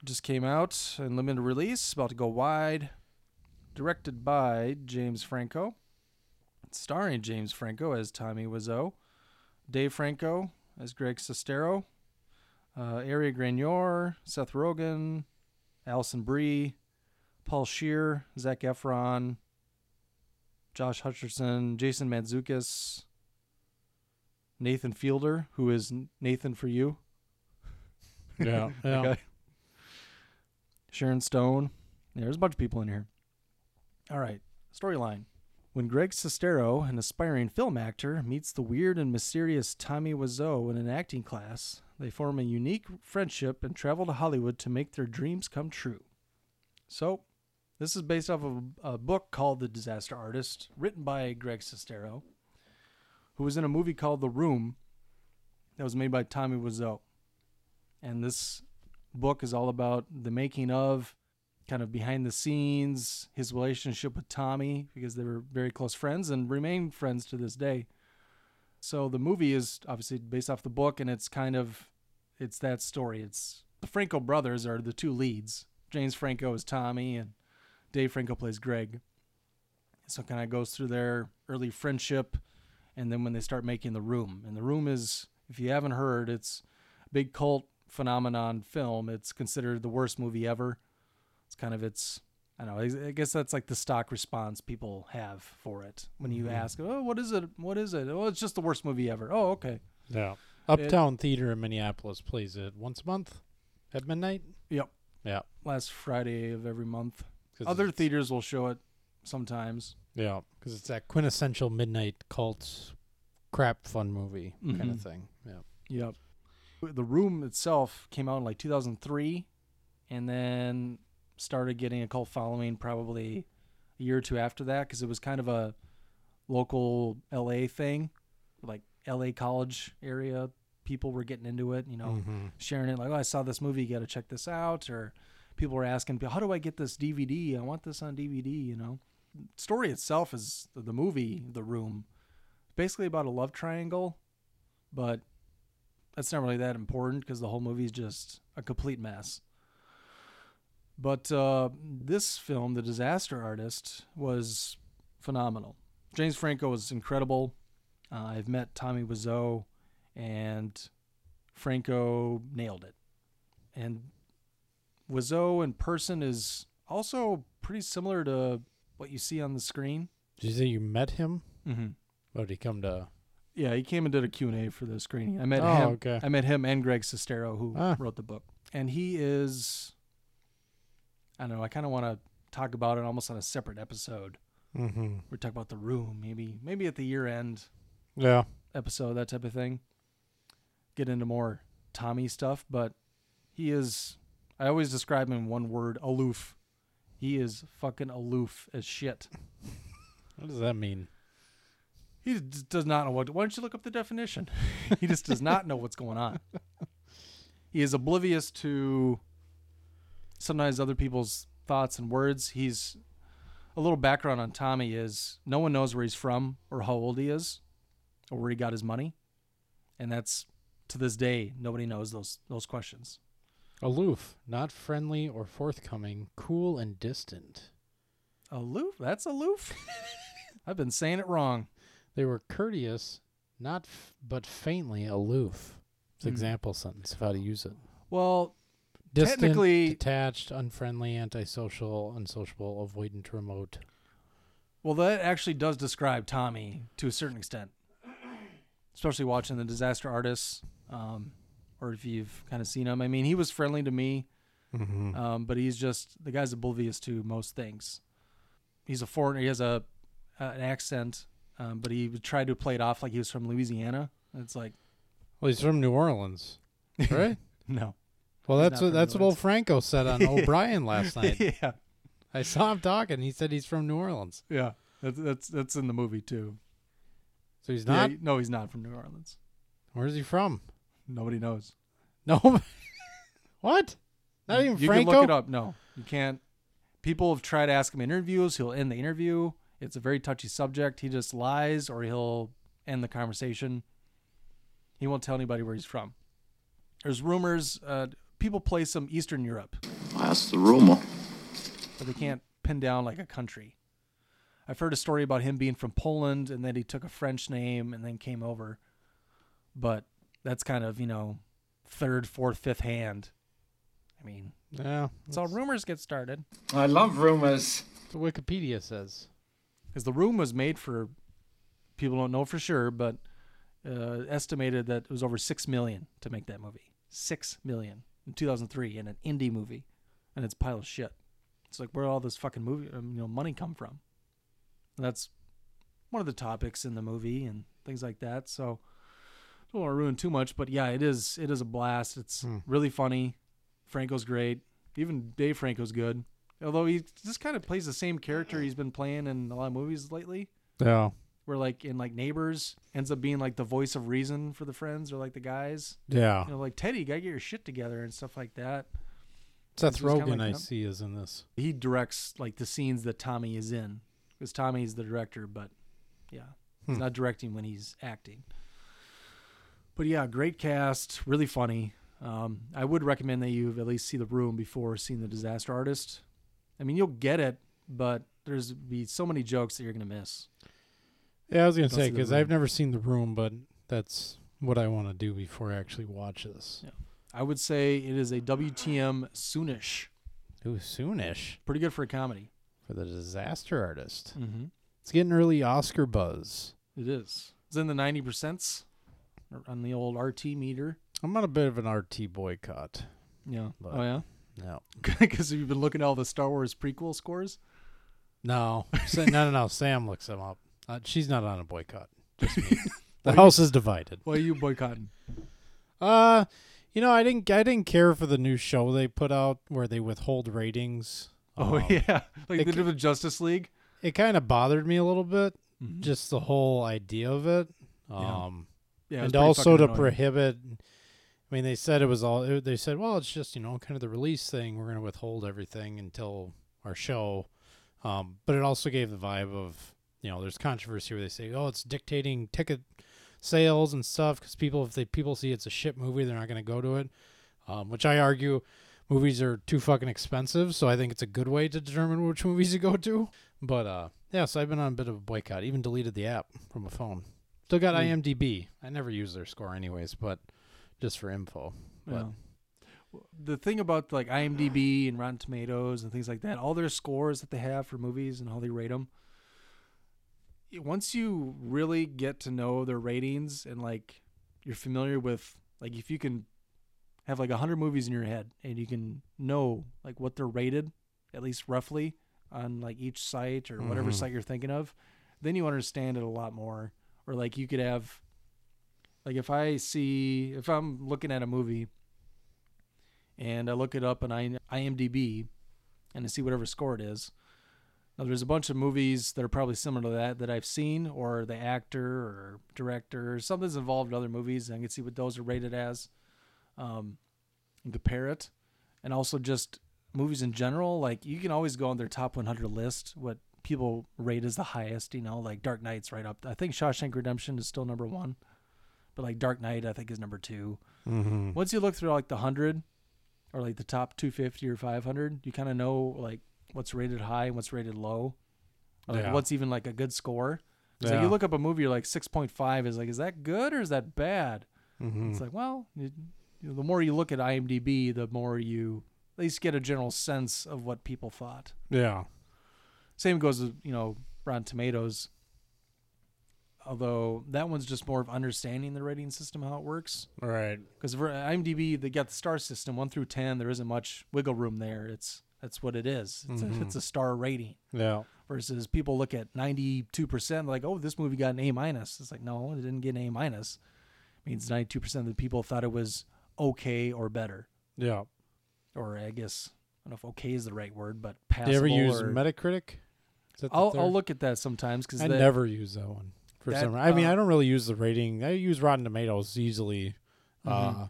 just came out in limited release, about to go wide. Directed by James Franco, starring James Franco as Tommy Wiseau, Dave Franco as Greg Sestero, uh, Ari Graynor, Seth Rogen, Alison Brie, Paul Scheer, Zac Efron, Josh Hutcherson, Jason Mantzoukas, Nathan Fielder, who is Nathan for you. *laughs* Yeah. *laughs* yeah. Okay. Sharon Stone. Yeah, there's a bunch of people in here. All right. Storyline. When Greg Sestero, an aspiring film actor, meets the weird and mysterious Tommy Wiseau in an acting class, they form a unique friendship and travel to Hollywood to make their dreams come true. So, this is based off of a book called The Disaster Artist, written by Greg Sestero, who was in a movie called The Room that was made by Tommy Wiseau. And this book is all about the making of, kind of behind the scenes, his relationship with Tommy, because they were very close friends and remain friends to this day. So the movie is obviously based off the book, and it's kind of it's that story. It's the Franco brothers are the two leads. James Franco is Tommy, and Dave Franco plays Greg. So kind of goes through their early friendship, and then when they start making the room. And the room is, if you haven't heard, it's a big cult phenomenon film. It's considered the worst movie ever. It's kind of its I don't know. I guess that's like the stock response people have for it when you ask, "Oh, what is it? What is it?" Oh, it's just the worst movie ever. Oh, okay. Yeah. Uptown Theater in Minneapolis plays it once a month at midnight. Yep. Yeah. Last Friday of every month. Other theaters will show it sometimes. Yeah, because it's that quintessential midnight cult crap fun movie kind Mhm. of thing. Yeah. Yep. The room itself came out in like 2003 and then started getting a cult following probably a year or two after that because it was kind of a local LA thing. Like LA college area people were getting into it, you know, Mhm. sharing it like, "Oh, I saw this movie, you got to check this out." Or people were asking, "How do I get this DVD? I want this on DVD," you know. Story itself is the movie The Room. Basically about a love triangle, but that's not really that important because the whole movie is just a complete mess. But uh, this film, The Disaster Artist, was phenomenal. James Franco was incredible. Uh, I've met Tommy Wiseau, and Franco nailed it. And Wiseau in person is also pretty similar to what you see on the screen. Did you say you met him? Mm-hmm. Oh, did he come to? Yeah, he came and did a Q&A for the screening. I met Oh, him. okay. I met him and Greg Sestero, who Ah. wrote the book. And he is, I don't know, I kind of want to talk about it almost on a separate episode. Mm-hmm. We talk about the room, maybe, maybe at the year end Yeah. episode, that type of thing. Get into more Tommy stuff, but he is, I always describe him in one word, aloof. He is fucking aloof as shit. What does that mean? He does not know what. Why don't you look up the definition? *laughs* he just does not know what's going on. *laughs* He is oblivious to sometimes other people's thoughts and words. He's a little background on Tommy is no one knows where he's from or how old he is or where he got his money, and that's to this day nobody knows those those questions. Aloof, not friendly or forthcoming, cool and distant. Aloof? That's aloof. *laughs* I've been saying it wrong. They were courteous, not f- but faintly aloof. It's Hmm. example sentence of how to use it. Well, Distant, Technically- detached, unfriendly, antisocial, unsociable, avoidant, remote. Well, that actually does describe Tommy to a certain extent, especially watching the Disaster Artists, um, or if you've kind of seen him. I mean, he was friendly to me, Mm-hmm. um, but he's just the guy's oblivious to most things. He's a foreigner. He has a uh, an accent, um, but he would try to play it off like he was from Louisiana. It's like, Well, he's from New Orleans, *laughs* right? No. Well, that's what that's what old Franco said on *laughs* O'Brien last *laughs* night. yeah. I saw him talking. He said he's from New Orleans. Yeah. That's that's that's in the movie too. So he's not. he- no, he's not from New Orleans. Where's he from? Nobody knows. *laughs* No. what? Not even you Franco. You can look it up. No, you can't. People have tried to ask him interviews. He'll end the interview. It's a very touchy subject. He just lies or he'll end the conversation. He won't tell anybody where he's from. There's rumors. Uh, people play some Eastern Europe, That's the rumor. but they can't pin down like a country. I've heard a story about him being from Poland and then he took a French name and then came over. But that's kind of, you know, third, fourth, fifth hand. I mean, Yeah. that's how rumors get started. I love rumors. That's what Wikipedia says. because the room was made for people don't know for sure, but uh, estimated that it was over six million to make that movie. Six million in 2003 in an indie movie, and it's a pile of shit. It's like where all this fucking movie, um, you know, money come from? And that's one of the topics in the movie and things like that. So don't want to ruin too much, but yeah, it is it is a blast. It's Hmm. really funny. Franco's great. Even Dave Franco's good. Although he just kind of plays the same character he's been playing in a lot of movies lately. Yeah. Where like in like Neighbors ends up being like the voice of reason for the friends or like the guys. Yeah. You know, like Teddy, you gotta get your shit together and stuff like that. Seth Rogen, like I see, is in this. He directs like the scenes that Tommy is in. Because Tommy's the director, but yeah. He's Hmm. not directing when he's acting. But yeah, great cast, really funny. Um, I would recommend that you at least see the room before seeing the disaster artist. I mean you'll get it, but there's be so many jokes that you're gonna miss. Yeah, I was gonna say because I've never seen The Room, but that's what I want to do before I actually watch this. Yeah. I would say it is a WTM soonish. Ooh, soonish Pretty good for a comedy. for the disaster artist. Mm-hmm. It's getting early Oscar buzz. It is. It's in the ninety percents on the old RT meter. I'm on a bit of an RT boycott. Yeah. But- oh yeah. No, *laughs* Because you've been looking at all the Star Wars prequel scores. no, no, no, no. Sam looks them up. Uh, she's not on a boycott. Just me. *laughs* the house is divided. Why are you boycotting? Uh, you know, I didn't, I didn't care for the new show they put out where they withhold ratings. Oh Um, *laughs* yeah, like it they did with Justice League. It kind of bothered me a little bit, Mhm. just the whole idea of it. Yeah. Um, Yeah, it and also to annoying. prohibit. I mean, they said it was all. it- They said, well, it's just you know kind of the release thing. We're going to withhold everything until our show. Um, but it also gave the vibe of you know there's controversy where they say, oh, it's dictating ticket sales and stuff because people if they people see it's a shit movie, they're not going to go to it. Um, which I argue, movies are too fucking expensive. So I think it's a good way to determine which movies to go to. But uh, yeah, so I've been on a bit of a boycott. Even deleted the app from my phone. Still got Hmm. IMDb. I never use their score anyways, but just for info. But Yeah. The thing about like IMDb and Rotten Tomatoes and things like that, all their scores that they have for movies and how they rate them. Once you really get to know their ratings and like you're familiar with like if you can have like a hundred movies in your head and you can know like what they're rated at least roughly on like each site or whatever Mhm. site you're thinking of, then you understand it a lot more. Or like you could have like if I see if I'm looking at a movie and I look it up on I- IMDb and I see whatever score it is. Now there's a bunch of movies that are probably similar to that that I've seen, or the actor or director or something's involved in other movies, and I can see what those are rated as, um, and compare it, and also just movies in general. Like you can always go on their top 100 list, what people rate as the highest. You know, like Dark Knight's right up. I think Shawshank Redemption is still number one, but like Dark Knight I think is number two mm-hmm. once you look through like the 100 or like the top 250 or 500 you kind of know like what's rated high and what's rated low like Yeah. what's even like a good score like Yeah. you look up a movie you're like 6.5 is like is that good or is that bad mm-hmm. it's like well you, you know, the more you look at imdb the more you at least get a general sense of what people thought yeah, same goes with you know rotten tomatoes although that one's just more of understanding the rating system how it works all right. because for IMDb they got the star system one through ten. There isn't much wiggle room there. It's that's what it is. It's, Mhm. a, it's a star rating. Yeah, Versus people look at ninety two percent like, oh, this movie got an A minus. It's like no, it didn't get an A minus. means 92% of the people thought it was okay or better. Yeah. Or I guess I don't know if okay is the right word, but Do you ever use or, Metacritic? Is that I'll. I'll look at that sometimes because I never use that one for that, some. I mean, uh, I don't really use the rating. I use Rotten Tomatoes easily, Mm-hmm. uh,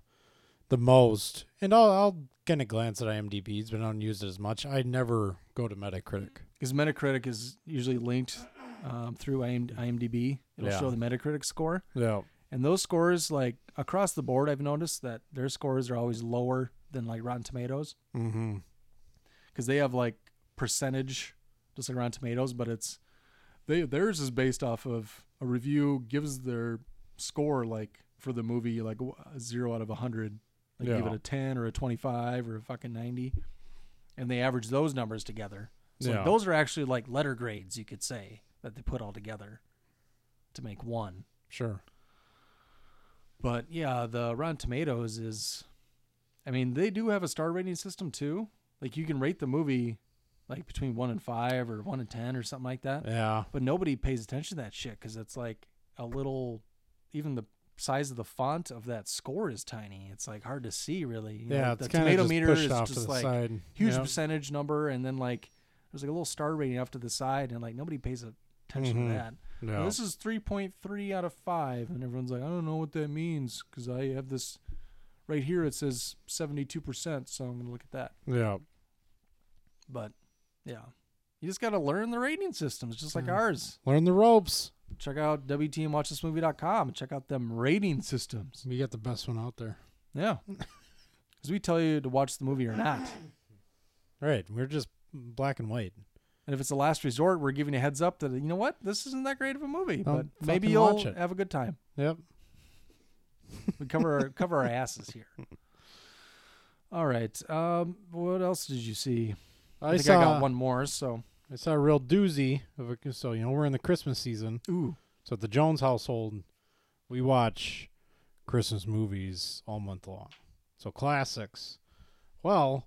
the most, and I'll I'll kind of glance at IMDb's, but I don't use it as much. I never go to Metacritic. because Metacritic is usually linked um, through IM, IMDb. It'll Yeah. show the Metacritic score, Yeah. and those scores, like across the board, I've noticed that their scores are always lower than like Rotten Tomatoes Mm-hmm. because they have like percentage, just like Rotten Tomatoes, but it's they theirs is based off of a review gives their score like for the movie like zero out of a hundred, like give it a ten or a twenty five or a fucking ninety, and they average those numbers together. So like, Yeah. those are actually like letter grades, you could say, that they put all together to make one. Sure. But yeah, the Rotten Tomatoes is, I mean, they do have a star rating system too. Like you can rate the movie like between one and five or one and ten or something like that. Yeah. But nobody pays attention to that shit because it's like a little, even the size of the font of that score is tiny. It's like hard to see really. You know, Yeah. it's the tomato just meter is just like side. huge Yep. percentage number, and then like there's like a little star rating off to the side, and like nobody pays attention Mhm. to that. Yeah. this is 3.3 out of 5 and everyone's like i don't know what that means because i have this right here it says 72% so i'm going to look at that yeah. but yeah you just got to learn the rating systems just like ours Learn the ropes. Check out wtmwatchthismovie.com and check out them rating systems We got the best one out there. yeah *laughs* because we tell you to watch the movie or not All right. We're just black and white. and if it's a last resort we're giving you a heads up that you know what this isn't that great of a movie Don't but maybe you'll watch it. have a good time Yep. we cover our, cover our asses here. *laughs* All right. Um, what else did you see? I, I, think saw I got one more. So, I saw a real doozy of a so you know we're in the Christmas season. ooh, So at the Jones household, we watch Christmas movies all month long. So classics. Well,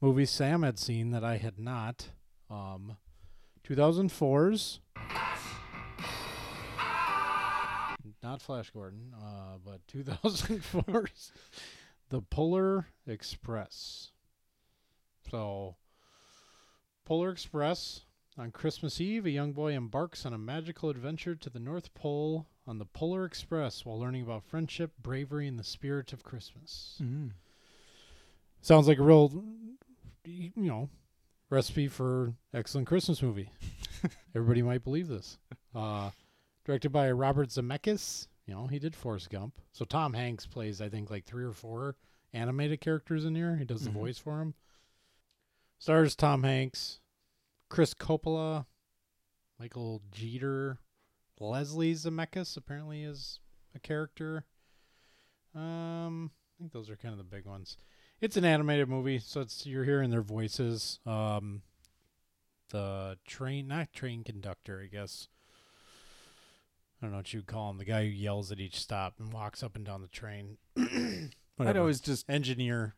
movies Sam had seen that I had not. Um, 2004's. Not Flash Gordon, uh, but 2004's *laughs* The Polar Express. So, Polar Express on Christmas Eve, a young boy embarks on a magical adventure to the North Pole on the Polar Express while learning about friendship, bravery, and the spirit of Christmas. mm. Sounds like a real, you know, recipe for excellent Christmas movie. *laughs* Everybody might believe this. Uh, directed by Robert Zemeckis. You know, he did Forrest Gump. So Tom Hanks plays, I think, like three or four animated characters in here. He does the Mhm. voice for him. Stars Tom Hanks, Chris Coppola, Michael Jeter, Leslie Zemeckis apparently is a character. Um, I think those are kind of the big ones. It's an animated movie, so it's you're hearing their voices. Um, the train, not train conductor, I guess. I don't know what you'd call him. The guy who yells at each stop and walks up and down the train. *coughs* I'd always just, engineer.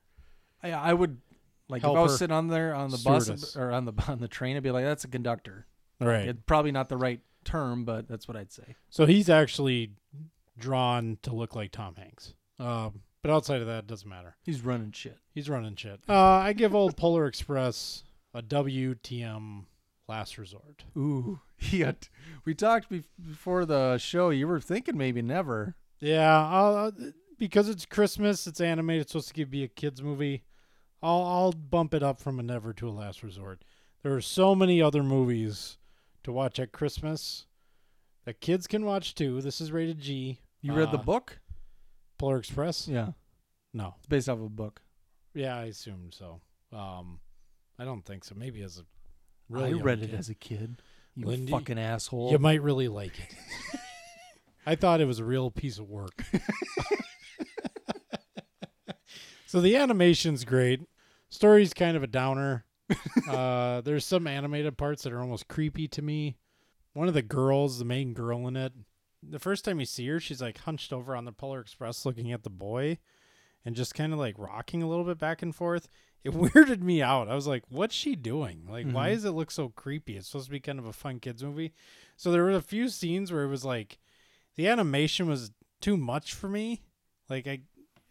I, I would, like, if I Helper. was sitting on there on the bus or on the *laughs* on the train, I'd be like, that's a conductor. Right. It's probably not the right term, but that's what I'd say. So he's actually drawn to look like Tom Hanks. Um, but outside of that, it doesn't matter. He's running shit. He's running shit. Uh, I give old Polar Express a WTM last resort. Ooh, *laughs* yeah. We talked bef- before the show. You were thinking maybe never. Yeah, uh, because it's Christmas, it's animated, it's supposed to be a kids movie. I'll I'll bump it up from a never to a last resort. There are so many other movies to watch at Christmas that kids can watch too. This is rated G. You read the Uh, book? Polar Express? Yeah, No. it's based off of a book. Yeah, I assumed so. Um, I don't think so. Maybe as a really I read it kid. as a kid. You Lindy, fucking asshole. You might really like it. *laughs* I thought it was a real piece of work. *laughs* so the animation's great. Story's kind of a downer. *laughs* uh, there's some animated parts that are almost creepy to me. One of the girls, the main girl in it, the first time you see her, she's like hunched over on the Polar Express looking at the boy and just kind of like rocking a little bit back and forth. It *laughs* weirded me out. I was like, what's she doing? Like, why Mhm. does it look so creepy? It's supposed to be kind of a fun kids movie. So there were a few scenes where it was like the animation was too much for me. Like I,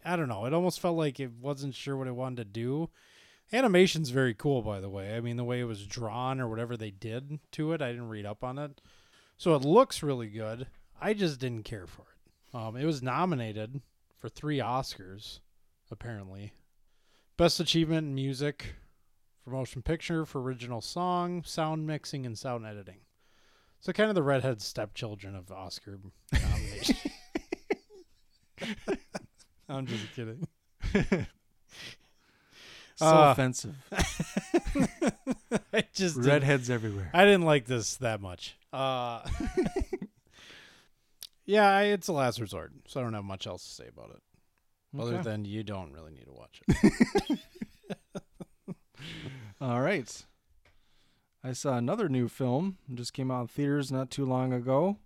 I don't know. It almost felt like it wasn't sure what it wanted to do. Animation's very cool, by the way. I mean, the way it was drawn or whatever they did to it, I didn't read up on it, so it looks really good. I just didn't care for it. Um, it was nominated for three Oscars, apparently. Best achievement in music, for motion picture, for original song, sound mixing, and sound editing. So kind of the redhead stepchildren of Oscar *laughs* nomination. *laughs* I'm just kidding. *laughs* So Uh, offensive. *laughs* I just didn't- Redheads everywhere. I didn't like this that much. Uh, *laughs* yeah, I, it's a last resort, so I don't have much else to say about it, other Okay. than you don't really need to watch it. All right. I saw another new film. It just came out in theaters not too long ago.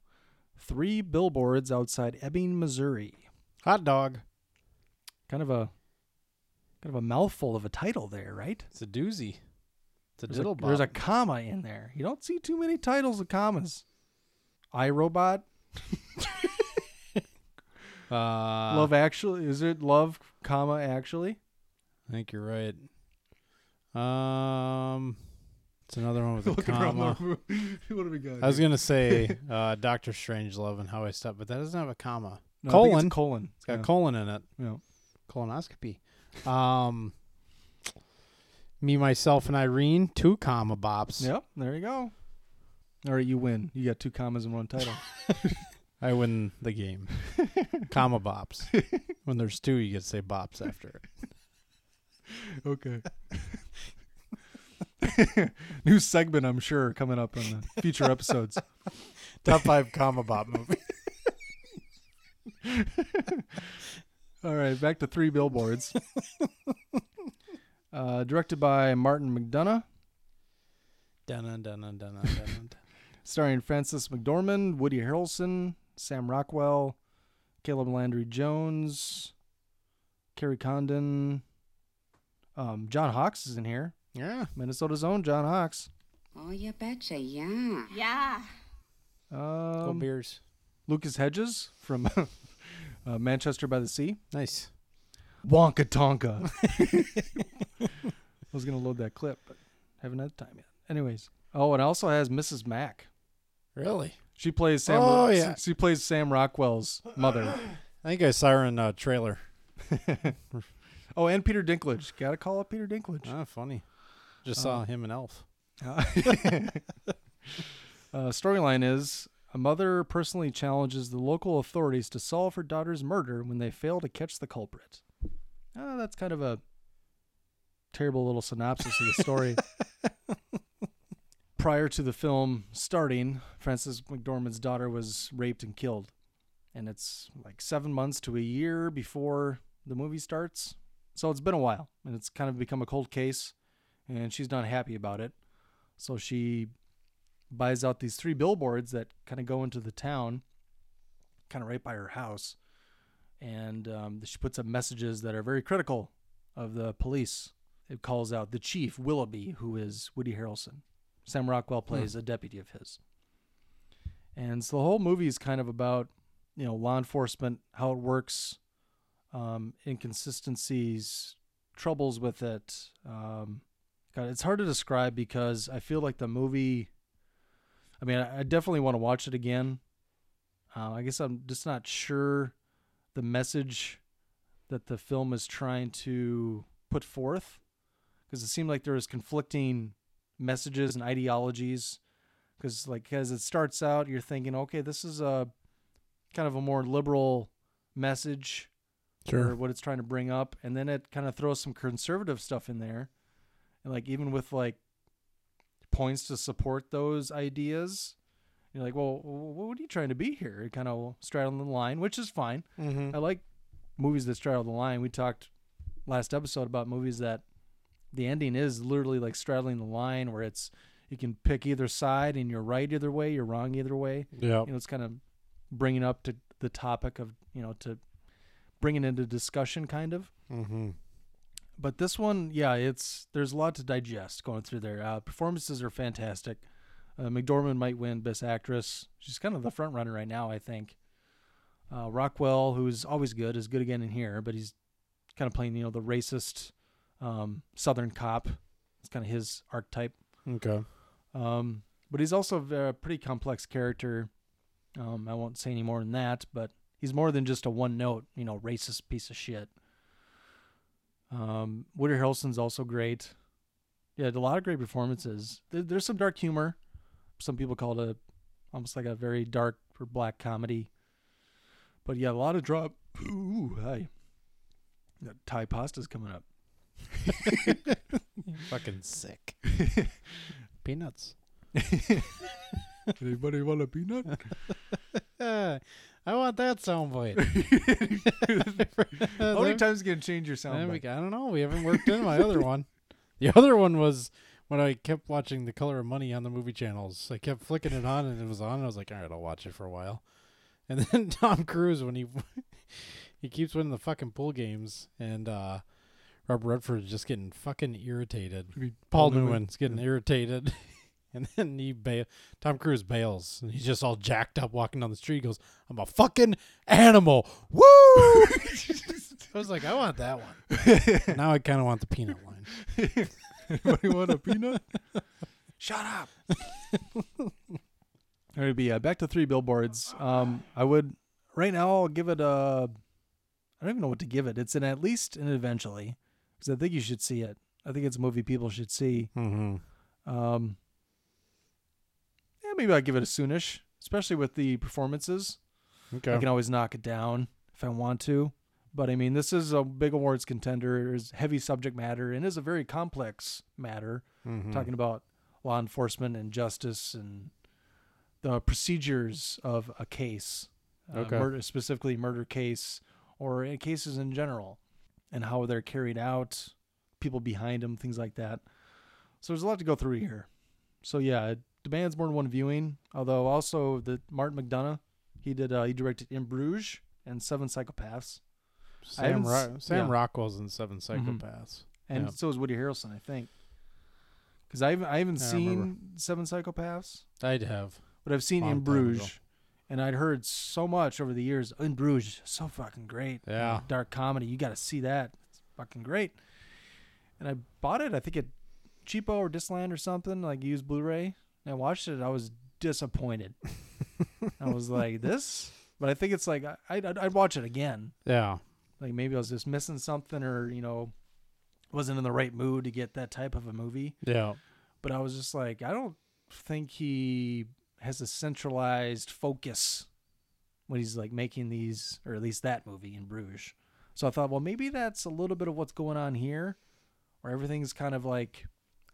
Three billboards outside Ebbing, Missouri. Hot dog. Kind of a kind of a mouthful of a title there, right? It's a doozy. It's a There's diddle a, there's a comma in there. You don't see too many titles with commas. iRobot, *laughs* Uh, Love Actually. Is it Love, comma Actually? I think you're right. Um, it's another one with a *laughs* comma. *laughs* what do we got? I was gonna say uh, Doctor Strangelove and How I Stepped, but that doesn't have a comma. No, I colon. It's colon. It's got yeah. colon in it. Yeah. Colonoscopy. Um, me, myself, and Irene, two comma bops. Yep. There you go. All right, you win. You got two commas in one title. *laughs* I win the game. *laughs* comma bops. When there's two, you get to say bops after it. Okay. *laughs* New segment, I'm sure, coming up in the future episodes. Top five comma bop movie. All right, back to three billboards. *laughs* uh, directed by Martin McDonagh, dun dun dun dun dun dun. *laughs* starring Frances McDormand, Woody Harrelson, Sam Rockwell, Caleb Landry Jones, Kerry Condon. Um, John Hawkes is in here. Yeah. Minnesota's own John Hawkes. Oh, you betcha, yeah. Yeah. Go Um, beers. Lucas Hedges from *laughs* uh, Manchester by the Sea. Nice. Wonka Tonka. *laughs* I was gonna load that clip, but haven't had time yet. Anyways, oh, it also has Mrs. Mack. Really? She plays Sam. Oh, yeah. She plays Sam Rockwell's mother. *gasps* I think I saw her in a trailer. *laughs* oh, and Peter Dinklage. Gotta call up Peter Dinklage. Ah, funny. Just saw him in Elf. *laughs* Uh, storyline is a mother personally challenges the local authorities to solve her daughter's murder when they fail to catch the culprit. Uh, that's kind of a terrible little synopsis of the story. *laughs* Prior to the film starting, Frances McDormand's daughter was raped and killed. And it's like seven months to a year before the movie starts. So it's been a while, and it's kind of become a cold case, and she's not happy about it. So she buys out these three billboards that kind of go into the town, kind of right by her house. And um, she puts up messages that are very critical of the police. It calls out the chief, Willoughby, who is Woody Harrelson. Sam Rockwell plays a deputy of his. And so the whole movie is kind of about, you know, law enforcement, how it works, um, inconsistencies, troubles with it. Um, God, it's hard to describe because I feel like the movie. I mean, I, I definitely want to watch it again. Uh, I guess I'm just not sure the message that the film is trying to put forth because it seemed like there was conflicting messages and ideologies. Because like as it starts out, you're thinking, okay, this is a kind of a more liberal message or what it's trying to bring up, and then it kind of throws some conservative stuff in there, and like even with like points to support those ideas, you're like, well, what are you trying to be here? Kind of straddling the line, which is fine. Mm-hmm. I like movies that straddle the line. We talked last episode about movies that the ending is literally like straddling the line, where it's you can pick either side and you're right either way, you're wrong either way Yeah. you know, it's kind of bringing up to the topic of, you know, to bring it into discussion kind of. Mm-hmm. But this one, yeah, it's there's a lot to digest going through there. Uh, performances are fantastic. Uh, McDormand might win Best Actress. She's kind of the front runner right now, I think. Uh, Rockwell, who's always good, is good again in here, but he's kind of playing, you know, the racist um, Southern cop. It's kind of his archetype. Okay. Um, but he's also a pretty complex character. Um, I won't say any more than that, but he's more than just a one note, you know, racist piece of shit. Um, Woody Harrelson's also great. Yeah, a lot of great performances. There, there's some dark humor. Some people call it a, almost like a very dark or black comedy. But yeah, a lot of drop. Ooh, hi. That Thai pasta's coming up. *laughs* Fucking sick. *laughs* Peanuts. *laughs* Anybody want a peanut? I want that soundbite. *laughs* How many *laughs* times you gonna change your sound? I, bite? I don't know. We haven't worked in my other *laughs* one. The other one was when I kept watching The Color of Money on the movie channels. I kept flicking it on and it was on. And I was like, all right, I'll watch it for a while. And then Tom Cruise when he he keeps winning the fucking pool games and uh Robert Redford is just getting fucking irritated. Paul Newman's getting irritated. *laughs* And then he bail. Tom Cruise bails, and he's just all jacked up walking down the street. He goes, "I'm a fucking animal." Woo! *laughs* I was like, I want that one. *laughs* now I kind of want the peanut one. Anybody want a peanut? Shut up. All right, be uh, back to three billboards. Um, I would right now. I'll give it a. I don't even know what to give it. It's an at least and eventually, because I think you should see it. I think it's a movie people should see. Mm-hmm. Um, maybe I'd give it a soonish, especially with the performances. Okay. I can always knock it down if I want to. But I mean, this is a big awards contender. It's heavy subject matter and is a very complex matter. Mhm. Talking about law enforcement and justice and the procedures of a case, uh, Okay. murder, specifically murder case or in cases in general, and how they're carried out, people behind them, things like that. So there's a lot to go through here. So yeah, demands more than one viewing. Although also the Martin McDonagh, he did uh, he directed In Bruges and Seven Psychopaths, Sam, Ro- Sam yeah. Mm-hmm. Rockwell's in Seven Psychopaths. and Yeah. so is Woody Harrelson, I think. Because I haven't, I haven't I seen remember. Seven Psychopaths, I'd have. but I've seen In. Bruges, and I'd heard so much over the years. In Bruges, so fucking great. Yeah. dark comedy. You got to see that. It's fucking great. And I bought it. I think at cheapo or Disland or something. Like used Blu-ray. And I watched it. I was disappointed. I was *laughs* like, this. But I think it's like I, I'd, I'd watch it again. Yeah. Like maybe I was just missing something, or you know, wasn't in the right mood to get that type of a movie. Yeah. But I was just like, I don't think he has a centralized focus when he's like making these, or at least that movie in Bruges. So I thought, well, maybe that's a little bit of what's going on here, where everything's kind of like,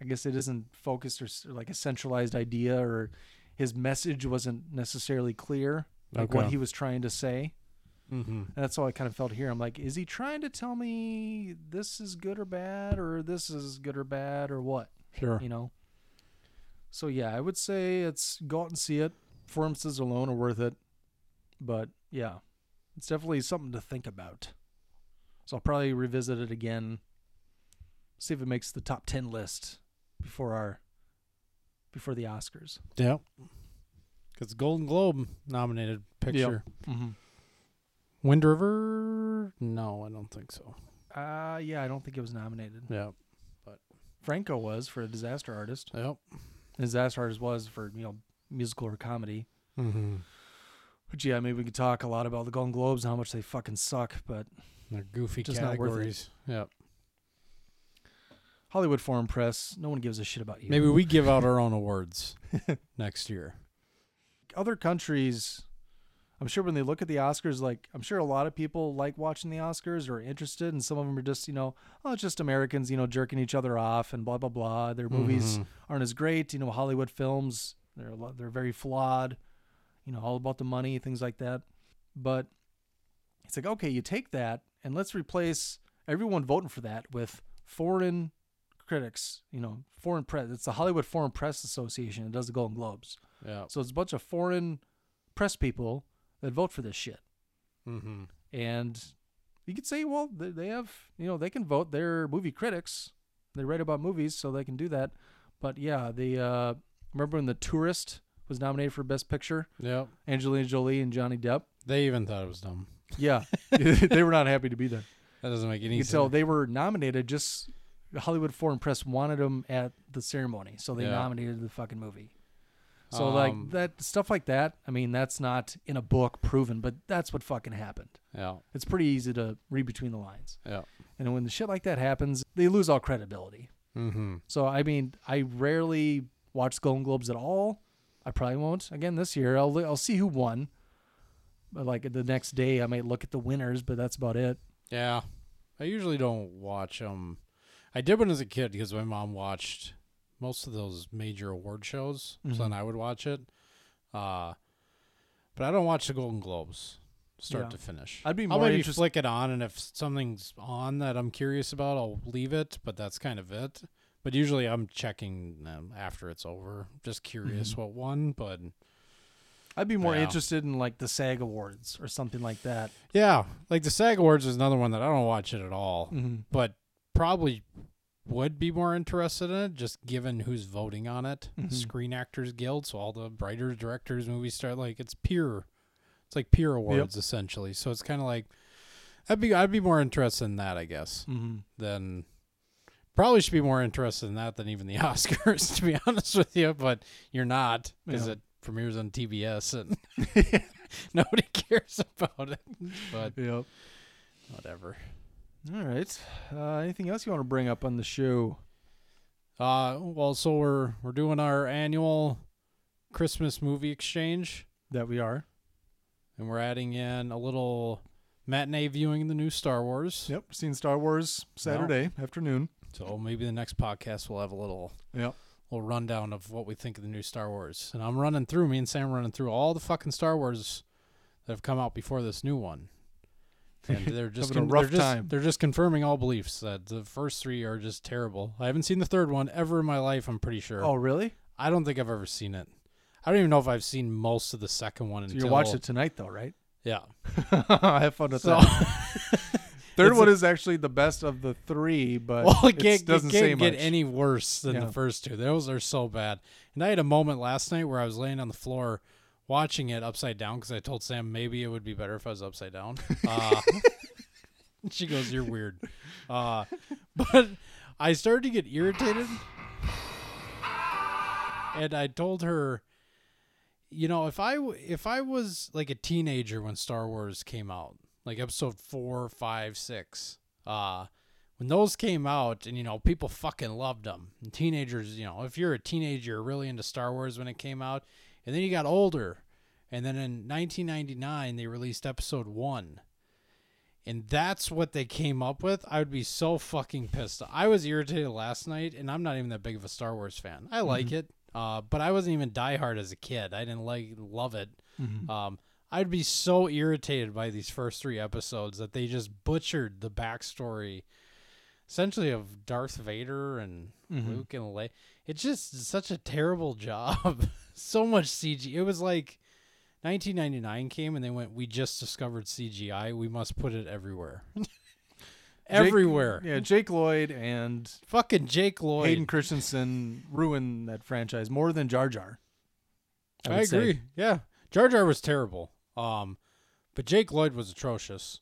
I guess it isn't focused or, or like a centralized idea, or his message wasn't necessarily clear, like what he was trying to say. Mm-hmm. And that's all I kind of felt here. I'm like, is he trying to tell me this is good or bad, or this is good or bad, or what? Sure. You know. So yeah, I would say it's go out and see it. Performances alone are worth it, but yeah, it's definitely something to think about. So I'll probably revisit it again. See if it makes the top ten list before our before the Oscars. Yeah. Because Golden Globe nominated picture. Mm-hmm. Wind River? No, I don't think so. Uh yeah, I don't think it was nominated. Yeah. But Franco was for a disaster artist. Yep. Disaster artist was for you know musical or comedy. Mm-hmm. But yeah, maybe we could talk a lot about the Golden Globes and how much they fucking suck. But They're goofy Just not worth it. categories. Yep. Hollywood Foreign Press, no one gives a shit about you. Maybe we give out *laughs* our own awards *laughs* next year. other countries, I'm sure when they look at the Oscars, like I'm sure a lot of people like watching the Oscars or are interested, and some of them are just you know, oh, it's just Americans, you know, jerking each other off and blah blah blah. Their movies Mhm. aren't as great, you know. Hollywood films, they're a lot, they're very flawed, you know, all about the money, things like that. But it's like okay, you take that and let's replace everyone voting for that with foreign critics, you know, foreign press. It's the Hollywood Foreign Press Association that does the Golden Globes. Yeah. So it's a bunch of foreign press people that vote for this shit. Mm-hmm. And you could say, well, they, they have, you know, they can vote. They're movie critics. They write about movies, so they can do that. But yeah, the uh, remember when The Tourist was nominated for Best Picture? Yeah. Angelina Jolie and Johnny Depp. They even thought it was dumb. Yeah, *laughs* *laughs* they were not happy to be there. That doesn't make any sense. So they were nominated. Just Hollywood Foreign Press wanted them at the ceremony, so they Yeah. nominated the fucking movie. So like Um, that stuff like that. I mean, that's not in a book proven, but that's what fucking happened. yeah, It's pretty easy to read between the lines. yeah. And when the shit like that happens, they lose all credibility. Mm-hmm. So I mean, I rarely watch Golden Globes at all. I probably won't again this year. I'll I'll see who won. But like the next day, I might look at the winners, but that's about it. Yeah, I usually don't watch them. I did when I was a kid because my mom watched most of those major award shows, so then I would watch it. Uh, but I don't watch the Golden Globes start Yeah. to finish. I'd be I'll more maybe interest- flick it on, and if something's on that I'm curious about, I'll leave it. But that's kind of it. But usually I'm checking them after it's over, just curious Mm-hmm. what won. But I'd be more Yeah. interested in like the SAG Awards or something like that. yeah, like the SAG Awards is another one that I don't watch it at all. Mm-hmm. but probably would be more interested in it just given who's voting on it. Mhm. Screen Actors Guild, so all the writers, directors, movie star like it's peer. It's like peer awards essentially. So it's kind of like I'd be I'd be more interested in that, I guess, Mm-hmm. than probably should be more interested in that than even the *laughs* Oscars to be honest with you, but you're not because Yeah. it premieres on TBS and *laughs* *laughs* nobody cares about it. But Yep. whatever. All right. Uh, anything else you want to bring up on the show? Uh, well, so we're we're doing our annual Christmas movie exchange, That we are. and we're adding in a little matinee viewing of the new Star Wars. Yep. Seen Star Wars Saturday afternoon. So maybe the next podcast we'll have a little Yep. little rundown of what we think of the new Star Wars. And I'm running through me and Sam running through all the fucking Star Wars that have come out before this new one. And they're *laughs* just con- rough they're just, time. They're just confirming all beliefs that the first three are just terrible. I haven't seen the third one ever in my life. I'm pretty sure. Oh, really? I don't think I've ever seen it. I don't even know if I've seen most of the second one So until you watched it tonight, though, right? Yeah. *laughs* I have fun with So that. *laughs* Third It's one a- is actually the best of the three, but well, it it can't, doesn't it can't get much. any worse than Yeah. the first two. Those are so bad. And I had a moment last night where I was laying on the floor watching it upside down because I told Sam maybe it would be better if I was upside down. *laughs* Uh, *laughs* she goes, "You're weird," uh, *laughs* but I started to get irritated, and I told her, you know, if I w- if I was like a teenager when Star Wars came out, like Episode four, five, six, uh, when those came out, and you know, people fucking loved them. And teenagers, you know, if you're a teenager, you're really into Star Wars when it came out, and then you got older, and then in 1999 they released Episode one. And that's what they came up with. I would be so fucking pissed. I was irritated last night, and I'm not even that big of a Star Wars fan. I like it, uh, but I wasn't even diehard as a kid. I didn't like love it. Um, I'd be so irritated by these first three episodes that they just butchered the backstory, essentially of Darth Vader and Luke and Leia. It's just such a terrible *laughs* job. so much CG. It was like 1999 came and they went, "We just discovered CGI. We must put it everywhere." *laughs* everywhere. Yeah, Jake Lloyd and Fucking Jake Lloyd. Hayden Christensen ruined that franchise more than Jar Jar. I, say. agree. Yeah, Jar Jar was terrible. Um, but Jake Lloyd was atrocious.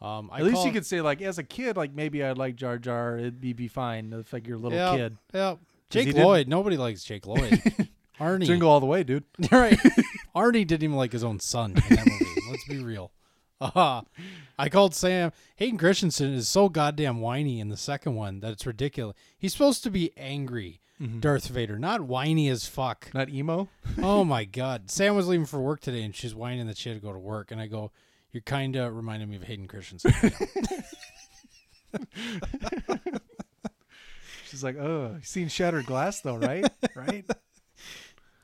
Um, I At least call- you could say like as a kid, like maybe I'd like Jar Jar. It'd be, be fine if like you're a little yeah, kid. Yeah, he Jake did- Lloyd. Nobody likes Jake Lloyd. *laughs* Arnie. Jingle all the way, dude. *laughs* right. *laughs* Arnie didn't even like his own son in that movie. Let's be real. Uh, I called Sam. Hayden Christensen is so goddamn whiny in the second one that it's ridiculous. He's supposed to be angry, Darth Vader, not whiny as fuck. Not emo. oh my god. Sam was leaving for work today and she's whining that she had to go to work. And I go, You're kind of reminding me of Hayden Christensen. *laughs* She's like, oh, you seen Shattered Glass though, right? right.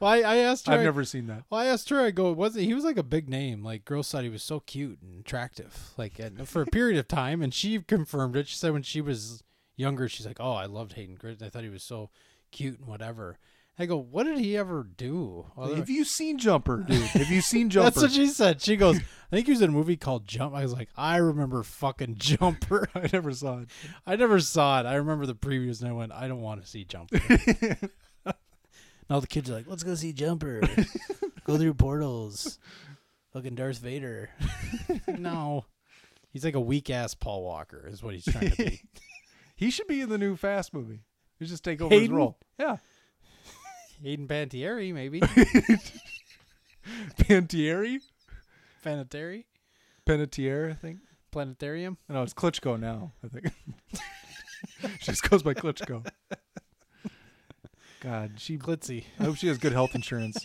well, I, I asked her. I've I- never seen that. Well, I asked her. I go, was it? He was like a big name. Like girls thought he was so cute and attractive, like and for a period of time. And she confirmed it. She said when she was younger, she's like, "Oh, I loved Hayden Christensen. I thought he was so cute and whatever." I go, "What did he ever do?" other- Have you seen Jumper, dude? Have you seen Jumper? *laughs* That's what she said. She goes, "I think he was in a movie called Jump." I was like, "I remember fucking Jumper. *laughs* I never saw it. I never saw it. I remember the previews, and I went, I don't want to see Jumper." *laughs* now the kids are like, "Let's go see Jumper. go through portals." Looking Darth Vader. no. He's like a weak ass Paul Walker, is what he's trying to be. he should be in the new Fast movie. He should just take over his Hayden? role. Yeah. Hayden Pantieri, maybe. *laughs* Pantieri? Planetary? Panettiere, I think. Planetarium? No, it's Klitschko now, I think. *laughs* just goes by Klitschko. God, she. Klitzy. I hope she has good health insurance.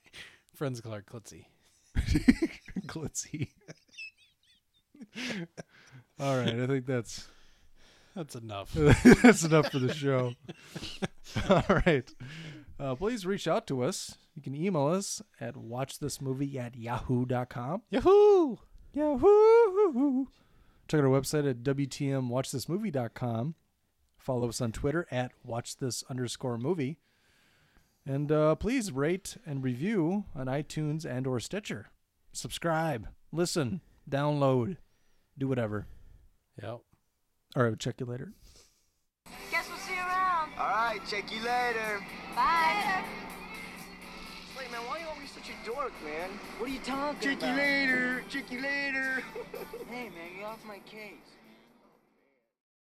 *laughs* Friends call her Klitzy. Glitzy. All right, I think that's That's enough. that's enough for the show. All right. Uh, please reach out to us. You can email us at watchthismovie at yahoo.com. Yahoo! Yahoo! Check out our website at WTMWatchThisMovie.com. Follow us on Twitter at WatchThis underscore movie. And uh, please rate and review on iTunes and or Stitcher. Subscribe, listen, download, do whatever. Yep. All right, we'll check you later. Guess we'll see you around. All right, check you later. Bye. Wait, man, why are you always such a dork, man? What are you talking about? Check you later. Check you later. *laughs* Hey, man, get off my case.